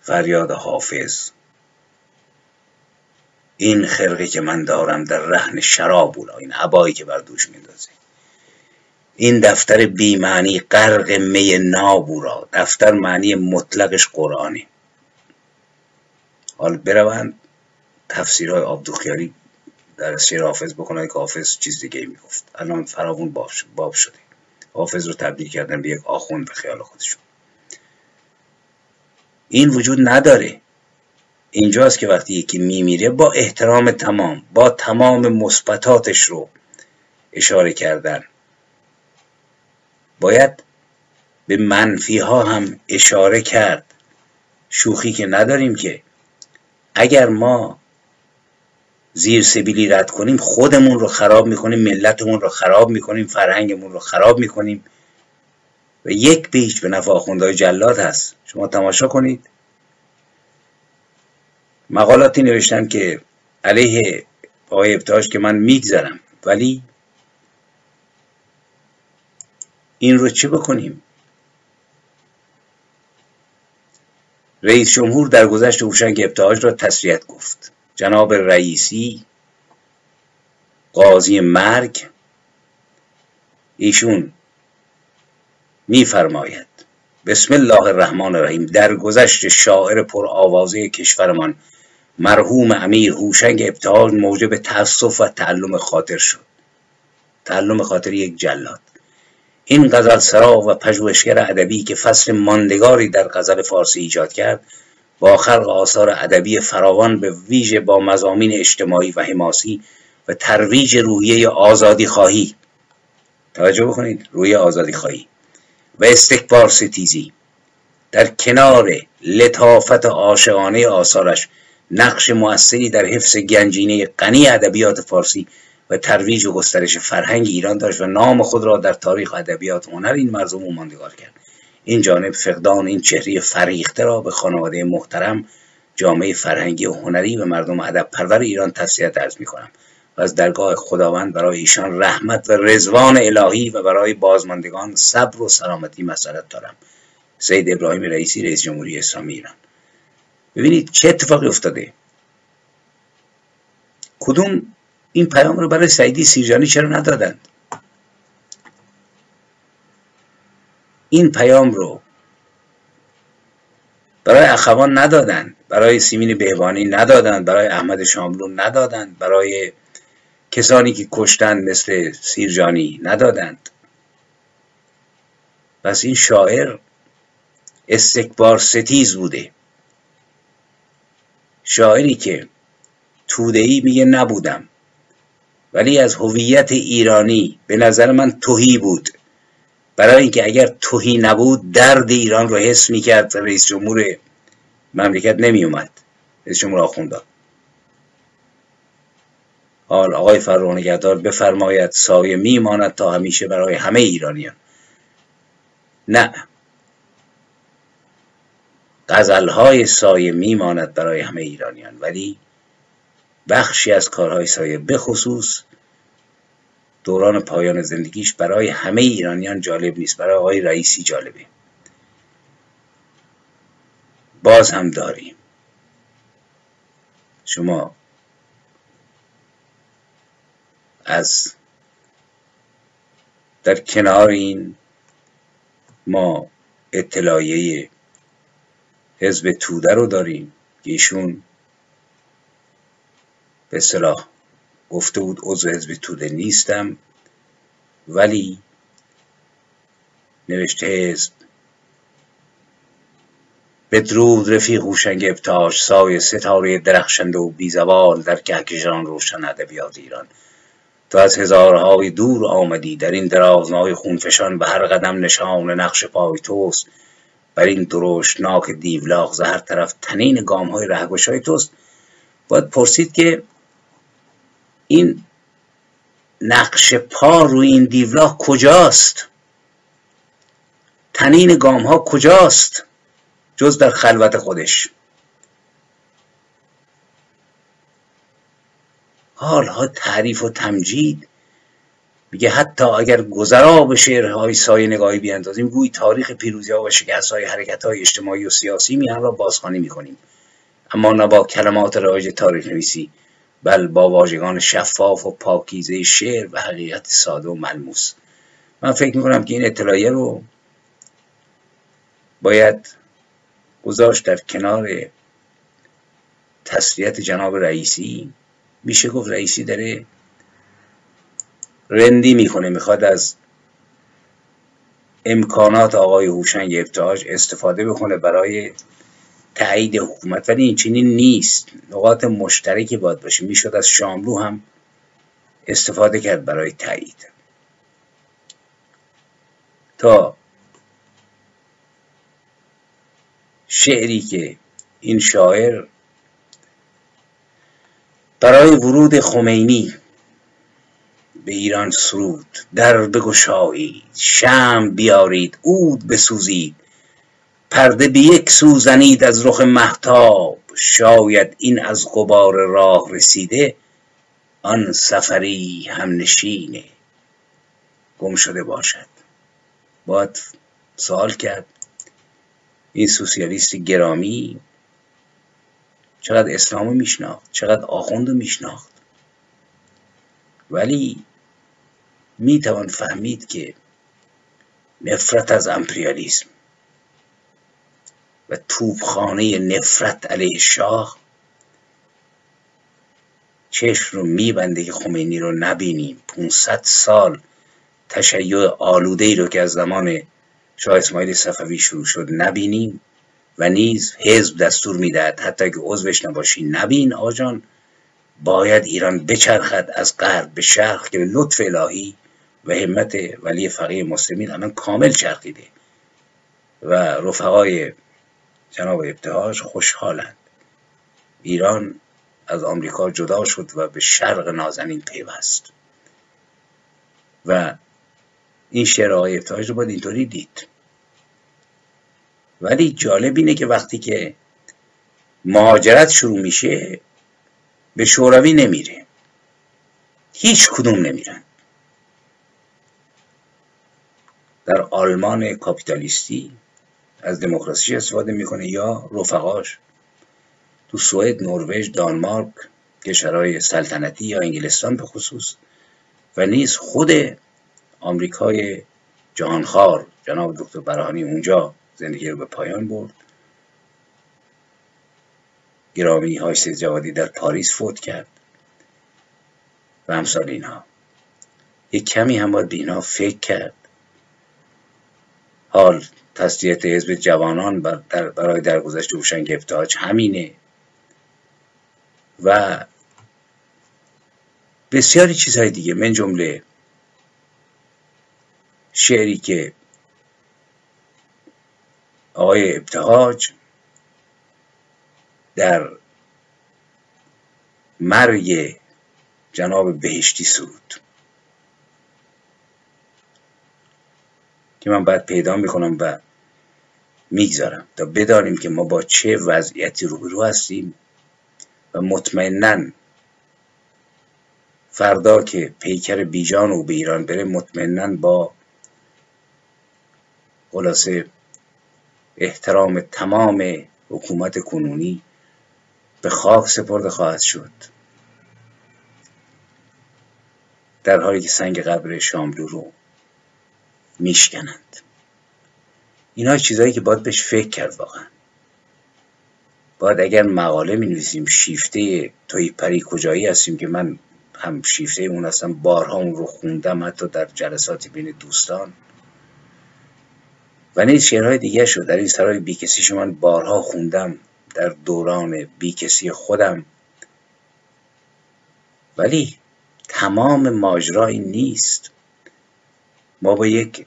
فریاد حافظ این خرقه که من دارم در رهن شراب اولا این عبایی که بر دوش میندازه این دفتر بیمعنی غرق می نابورا دفتر معنی مطلقش قرآنه حال بروند تفسیرهای آبدوخیاری در سیر حافظ بکنن که حافظ چیز دیگه می‌گفت. الان فراون باب شده. حافظ رو تبدیل کردن به یک آخوند به خیال خودشون. این وجود نداره. اینجاست که وقتی یکی میمیره با احترام تمام با تمام مثبتاتش رو اشاره کردن. باید به منفی ها هم اشاره کرد. شوخی که نداریم که اگر ما زیر سبیلی رد کنیم خودمون رو خراب می‌کنیم ملتمون رو خراب می‌کنیم فرهنگمون رو خراب می‌کنیم. و یک بیچ به نفع آخوندهای جلاد هست. شما تماشا کنید. مقالاتی نوشتم که علیه آقای ابتاش که من میگذرم. ولی این رو چه بکنیم؟ رئیس جمهور در گذشت هوشنگ ابتهاج را تسلیت گفت. جناب رئیسی قاضی مرگ ایشون میفرماید بسم الله الرحمن الرحیم در گذشت شاعر پر آوازه کشورمان مرحوم امیر هوشنگ ابتهاج موجب تاسف و تعلم خاطر شد. تعلم خاطر یک جلاد. این غزل سرا و پژوهشگر ادبی که فصل ماندگاری در غزل فارسی ایجاد کرد با خلق آثار ادبی فراوان به ویژه با مزامین اجتماعی و حماسی و ترویج رویه آزادی خواهی. توجه بکنید روی آزادی خواهی. و استکبار ستیزی. در کنار لطافت عاشقانه آثارش نقش موثری در حفظ گنجینه غنی ادبیات فارسی و ترویج و گسترش فرهنگ ایران داشت و نام خود را در تاریخ ادبیات هنر این مرزوم ماندگار کرد. این جانب فقدان این چهره فریخته را به خانواده محترم جامعه فرهنگی و هنری و مردم ادب پرور ایران تسلیت عرض می کنم و از درگاه خداوند برای ایشان رحمت و رزوان الهی و برای بازماندگان صبر و سلامتی مسئلت دارم. سید ابراهیم رئیسی رئیس جمهوری اسلامی ایران. ببینید چه اتفاقی افتاده. کدوم این پیام رو برای سعیدی سیرجانی چرا ندادند؟ این پیام رو برای اخوان ندادند برای سیمین بهبانی ندادند برای احمد شاملو ندادند برای کسانی که کشتند مثل سیرجانی ندادند. پس این شاعر استکبار ستیز بوده. شاعری که تودهی میگه نبودم. ولی از هویت ایرانی به نظر من توهی بود. برای اینکه اگر توهی نبود درد ایران رو حس می‌کرد رئیس جمهور مملکت نمیومد رئیس جمهور آخونده حال آقای فرانگردار بفرماید سایه میماند تا همیشه برای همه ایرانیان. نه. غزلهای سایه میماند برای همه ایرانیان. ولی بخشی از کارهای سایه بخصوص دوران پایان زندگیش برای همه ایرانیان جالب نیست برای آقای رئیسی جالبه. باز هم داریم. شما از در کنار این ما اطلاعیه حزب توده رو داریم که ایشون به صلاح گفته بود عضو حزب توده نیستم ولی نوشته حزب بدرود رفیق هوشنگ ابتاش سای ستاره درخشنده و بیزوال در کهکشان روشن ادبیات ایران. تو از هزارهای دور آمدی در این درازنای خونفشان به هر قدم نشان نقش پای توست. بر این ناک دیولاغ زهر طرف تنین گام های رهگوش های توست. باید پرسید که این نقش پا روی این دیولاغ کجاست؟ تنین گام ها کجاست؟ جز در خلوت خودش. حالها تعریف و تمجید. میگه حتی اگر گذرا به شعرهای سایه نگاهی بیاندازیم گوی تاریخ پیروزی ها و شکست های حرکت های اجتماعی و سیاسی میان را بازخوانی می‌کنیم. اما نه با کلمات رایج تاریخ نویسی بل با واژگان شفاف و پاکیزه شعر و حقیقت ساده و ملموس. من فکر می‌کنم که این اطلاعیه رو باید گذاشت در کنار تسلیت جناب رئیسی. میشه گفت رئیسی داره رندی می‌کنه می‌خواد از امکانات آقای هوشنگ ابتهاج استفاده بکنه برای تایید حکومت ولی این چنین نیست. نقاط مشترکی باید باشه. می‌شد از شاملو هم استفاده کرد برای تایید. تا شعری که این شاعر برای ورود خمینی به ایران سرود در بگشایید شم بیارید عود بسوزید. پرده به یک سو زنید از رخ محتاب شاید این از غبار راه رسیده آن سفری همنشینه. گم شده باشد. باید سوال کرد. این سوسیالیست گرامی چقدر اسلام میشناخت؟ چقدر آخوند میشناخت؟ ولی می‌توان فهمید که نفرت از امپریالیسم و توبخانه نفرت علیه شاه. چشم رو میبنده که خمینی رو نبینیم. 500 سال تشیع آلوده ای رو که از زمان شاه اسماعیل صفوی شروع شد نبینیم و نیز حزب دستور می‌دهد. حتی که عضوش نباشی نبین آجان باید ایران بچرخد از غرب به شرق که به لطف الهی و همت ولی فقیه مسلمین الان کامل چرخیده. و رفقای جناب ابتهاج خوشحالند. ایران از آمریکا جدا شد و به شرق نازنین پیوست. و این شعر آقای ابتهاج رو باید اینطوری دید. ولی جالب اینه که وقتی که مهاجرت شروع میشه به شوروی نمیره. هیچ کدوم نمیرن. در آلمان کاپیتالیستی از دموکراسی استفاده می‌کنه یا رفقاش. تو سوئد نروژ دانمارک کشورهای سلطنتی یا انگلستان به خصوص و نیز خود آمریکای جهانخوار جناب دکتر برهانی اونجا زندگی رو به پایان برد. گرامی های سید جوادی در پاریس فوت کرد و همسال اینها. یک کمی هم باید به اینها فکر کرد. حال تسلیت حزب جوانان برای درگذشت روشن گفتاج همینه. و بسیاری چیزهای دیگه من جمله شعری که آقای ابتهاج در مرگ جناب بهشتی سرود. که من باید پیدا می‌کنم و می‌گذارم. تا بدانیم که ما با چه وضعیتی روبرو هستیم و مطمئنا فردا که پیکر بیجان او به ایران بره مطمئنا با خلاصه احترام تمام حکومت کنونی به خاک سپرده خواهد شد. در حالی که سنگ قبر شاملو رو میشکنند. اینا چیزهایی که باید بهش فکر کرد واقعا. باید اگر مقاله می نویسیم شیفته توی پری کجایی هستیم که من هم شیفته اون هستم بارها اون رو خوندم حتی در جلساتی بین دوستان. و نیز شعرهای دیگه شد در این سرای بیکسی من بارها خوندم در دوران بیکسی خودم. ولی تمام ماجرا نیست. ما با یک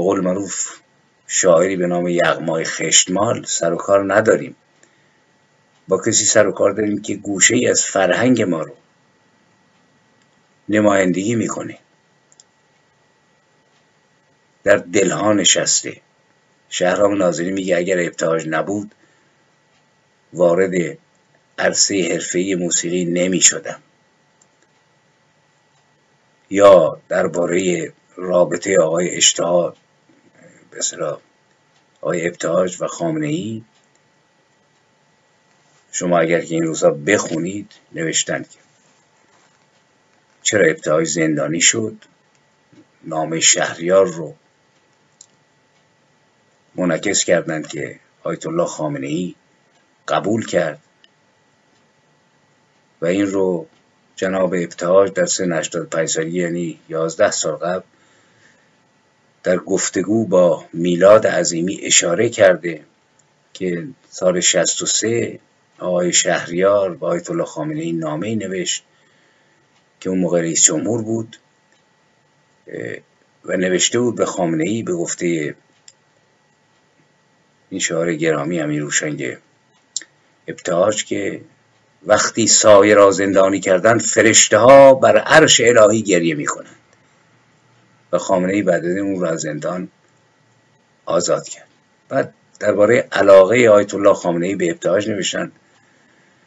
به قول معروف شاعری به نام یغمای خشتمال سر و کار نداریم. با کسی سر و کار داریم که گوشه ای از فرهنگ ما رو نمایندگی می‌کنه. در دلها نشسته. شهرام ناظری میگه اگر ابتهاج نبود وارد عرصه حرفه‌ای موسیقی نمی شدم یا درباره رابطه آقای اشتها به آقای ابتهاج و خامنه ای شما اگر که این روزا بخونید نوشتند که چرا ابتهای زندانی شد؟ نام شهریار رو منعکس کردند که آیت الله خامنه ای قبول کرد. و این رو جناب ابتهاج در سن 85 سالی یعنی 11 سال قبل در گفتگو با میلاد عظیمی اشاره کرده که سال 63 آقای شهریار با آیت الله خامنه ای نامه نوشت که اون موقع رئیس جمهور بود و نوشته بود به خامنه ای به گفته این شعار گرامی امیر روشنگ ابتهاج که وقتی سایه را زندانی کردن فرشته ها بر عرش الهی گریه می کنند و خامنه ای بعد اون را زندان آزاد کرد. بعد درباره علاقه آیت الله خامنه ای به ابتهاج نوشتن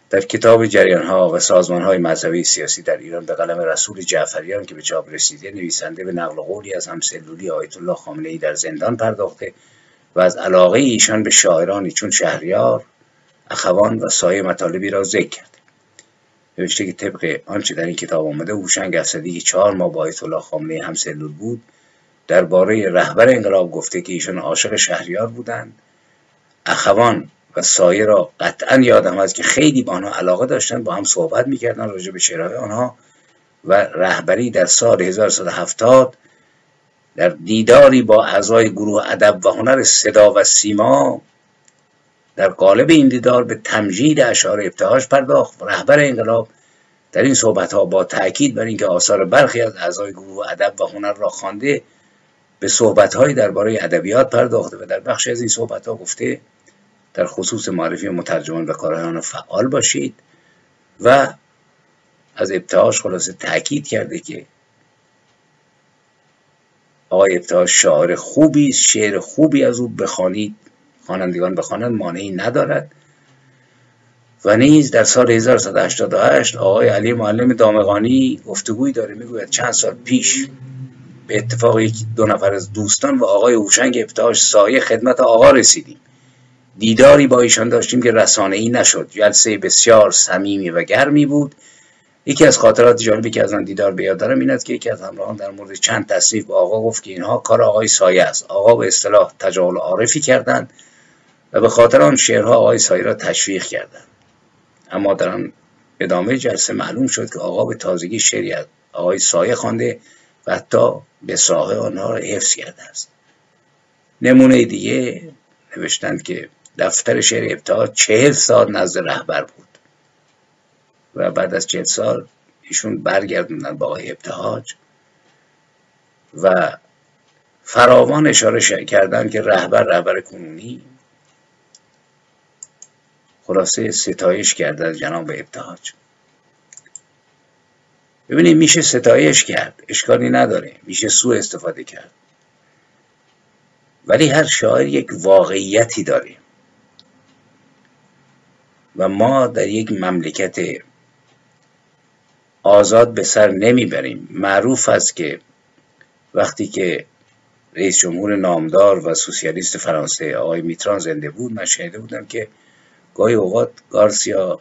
در کتاب جریان ها و سازمان های مذهبی سیاسی در ایران به قلم رسول جعفریان که به چاپ رسیده نویسنده به نقل قولی از همسلولی آیت الله خامنه ای در زندان پرداخته و از علاقه ایشان به شاعرانی چون شهریار اخوان و سایه مطالبی را ذکر کرده. نوشته که طبق آنچه در این کتاب آمده هوشنگ افسدی که چهار ماه با آیت الله خامنه هم سلول بود درباره رهبر انقلاب گفته که ایشان عاشق شهریار بودند. اخوان و سایه را قطعا یادم از که خیلی با آنها علاقه داشتن با هم صحبت می‌کردن راجع به شعرهای آنها و رهبری در سال 1170 در دیداری با اعضای گروه ادب و هنر صدا و سیما در قالب این دیدار به تمجید اشعار ابتهاج پرداخت. رهبر انقلاب در این صحبت ها با تاکید بر اینکه آثار برخی از اعضای گروه ادب و هنر را خوانده به صحبت های درباره ادبیات پرداخته و در بخش از این صحبت ها گفته در خصوص معرفی مترجمان و کارهایان فعال باشید و از ابتهاج خلاصه تاکید کرده که آقای ابتهاج شاعر خوبی شعر خوبی از او بخوانید. خوانندگان بخوانند مانعی ندارد. و نیز در سال 1188 آقای علی معلم دامغانی گفتگویی داره می‌گوید چند سال پیش به اتفاق یک دو نفر از دوستان و آقای اوشنگ ابتهاج سایه خدمت آقا رسیدیم. دیداری با ایشان داشتیم که رسانه ای نشد. جلسه بسیار صمیمی و گرمی بود. یکی از خاطرات جالبی که از آن دیدار به دارم این است که یکی از همراهان در مورد چند تصنیف با آقا گفت که اینها کار آقای سایه است. آقا به اصطلاح تجاهل عارفی کردند. و به خاطر آن شعرها آقای سایه را تشویق کردند. اما در آن ادامه جلسه معلوم شد که آقا به تازگی شعری از آقای سایه خوانده و حتی به ساحه آنها را حفظ کرده است. نمونه دیگه نوشتند که دفتر شعر ابتدا چهل سال نزد رهبر بود و بعد از چهل سال ایشون برگردوندن با آقای ابتهاج و فراوان اشاره کردن که رهبر رهبر کنونی خلاصه ستایش کرده از جناب ابتهاج. ببینید میشه ستایش کرد اشکالی نداره میشه سوء استفاده کرد. ولی هر شاعر یک واقعیتی داره. و ما در یک مملکت آزاد به سر نمی‌بریم. معروف است که وقتی که رئیس جمهور نامدار و سوسیالیست فرانسه آقای میتران زنده بود من شنیده بودم که گاهی اوقات گارسیا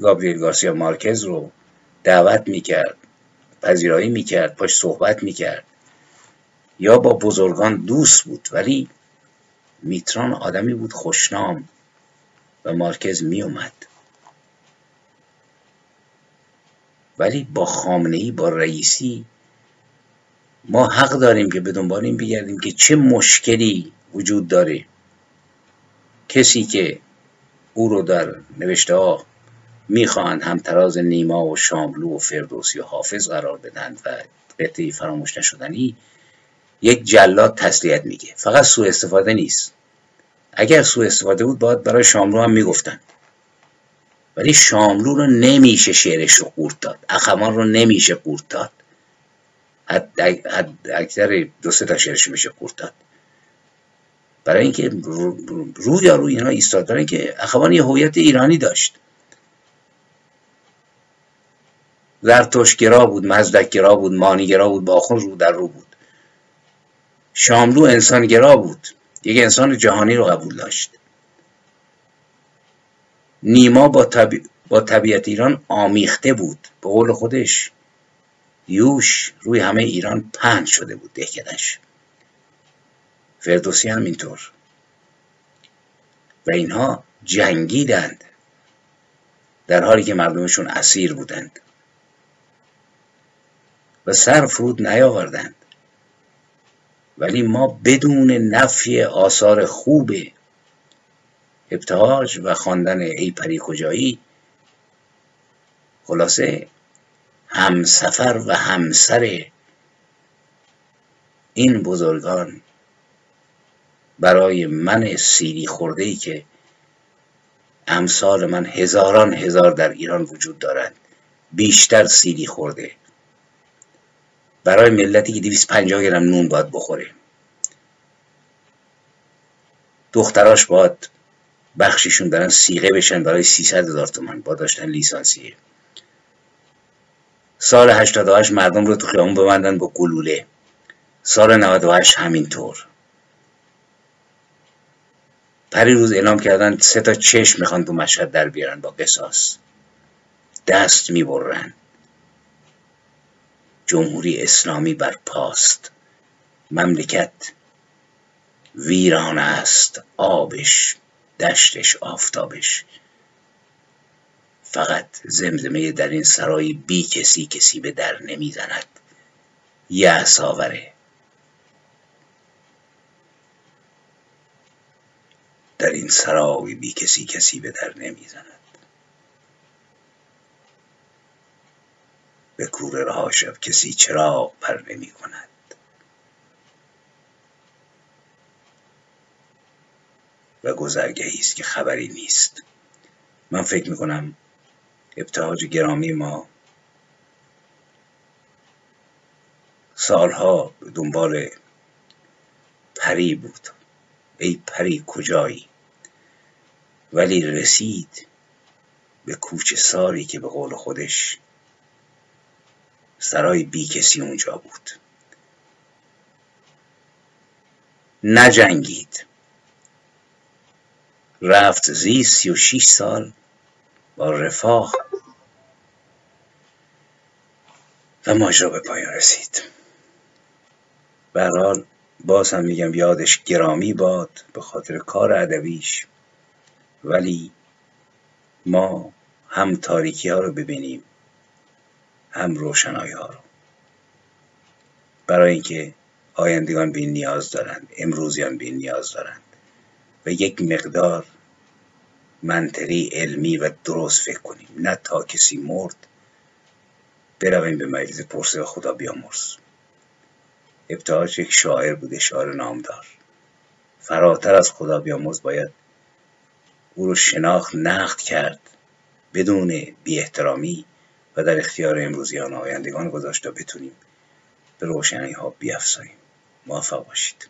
گابریل گارسیا مارکز رو دعوت می‌کرد پذیرایی می‌کرد پاش صحبت می‌کرد. یا با بزرگان دوست بود ولی میتران آدمی بود خوشنام و مارکز میومد ولی با خامنه ای با رئیسی ما حق داریم که به دنبال این بگردیم که چه مشکلی وجود داره. کسی که او رو در نوشته ها می‌خواهند همتراز نیما و شاملو و فردوسی و حافظ قرار بدند و قطعی فراموش نشدنی یک جلاد تسلیت میگه. فقط سوء استفاده نیست. اگر سوء استفاده بود باید برای شاملو هم می‌گفتند ولی شاملو رو نمیشه شعرش رو قورت داد. اخمان رو نمیشه قورت داد. حد اکثر دو سه تا شعرش میشه قورت داد. برای اینکه رو, یا روی اینا ایستاد برای اینکه اخوان یه هویت ایرانی داشت. زرتشتگرا بود مزدکگرا بود مانیگرا بود باخون رو در رو بود. شاملو انسانگرا بود. یک انسان جهانی رو قبول داشت. نیما با, با طبیعت ایران آمیخته بود. به قول خودش یوش روی همه ایران پهن شده بود دهکدش فردوسی هم اینطور. و اینها جنگیدند. در حالی که مردمشون اسیر بودند. و سر فرود نیاوردند. ولی ما بدون نفی آثار خوب ابتهاج و خواندن ای پری کجایی خلاصه همسفر و همسر این بزرگان برای من سیری خورده ای که امثال من هزاران هزار در ایران وجود دارند بیشتر سیری خورده. برای ملتی که 250 گرم نون باید بخوره. دختراش باید بخششون دارن سیغه بشن برای 300 هزار تومن با داشتن لیسانسیه. سال 88 مردم رو تو خیابون ببندن با گلوله. سال 98 همینطور. پری روز اعلام کردن سه تا چشم می‌خوان تو مشهد در بیارن با قصاص. دست می‌برن. جمهوری اسلامی بر پاست. مملکت ویران است. آبش دشتش آفتابش. فقط زمزمه در این سرای بی کسی کسی به در نمی‌زند. یه آوره در این سرای بی کسی کسی به در نمی‌زند. به کوره رها شب کسی چراغ پر نمی کند. و گذرگهی است که خبری نیست. من فکر می‌کنم ابتهاج گرامی ما سالها دنبال پری بود. ای پری کجایی؟ ولی رسید به کوچه ساری که به قول خودش سرای بی کسی اونجا بود. نجنگید. رفت زی سی و شیش سال با رفاه و ماجرا به پایان رسید. به باز هم میگم یادش گرامی باد به خاطر کار ادبیش. ولی ما هم تاریکی ها رو ببینیم هم روشنایی ها رو. برای اینکه آیندگان به نیاز دارند امروزیان به نیاز دارند و یک مقدار منطقی علمی و درست فکر کنیم. نه تا کسی مرد برویم به مجلس پرسه خدا بیامرز. ابتهاج یک شاعر بوده شاعر نامدار. فراتر از خدا بیامرز باید او رو شناخت نقد کرد بدون بی احترامی و در اختیار امروزیان آیندگان گذاشت تا بتونیم به روشنی ها بیافزاییم. موفق باشید.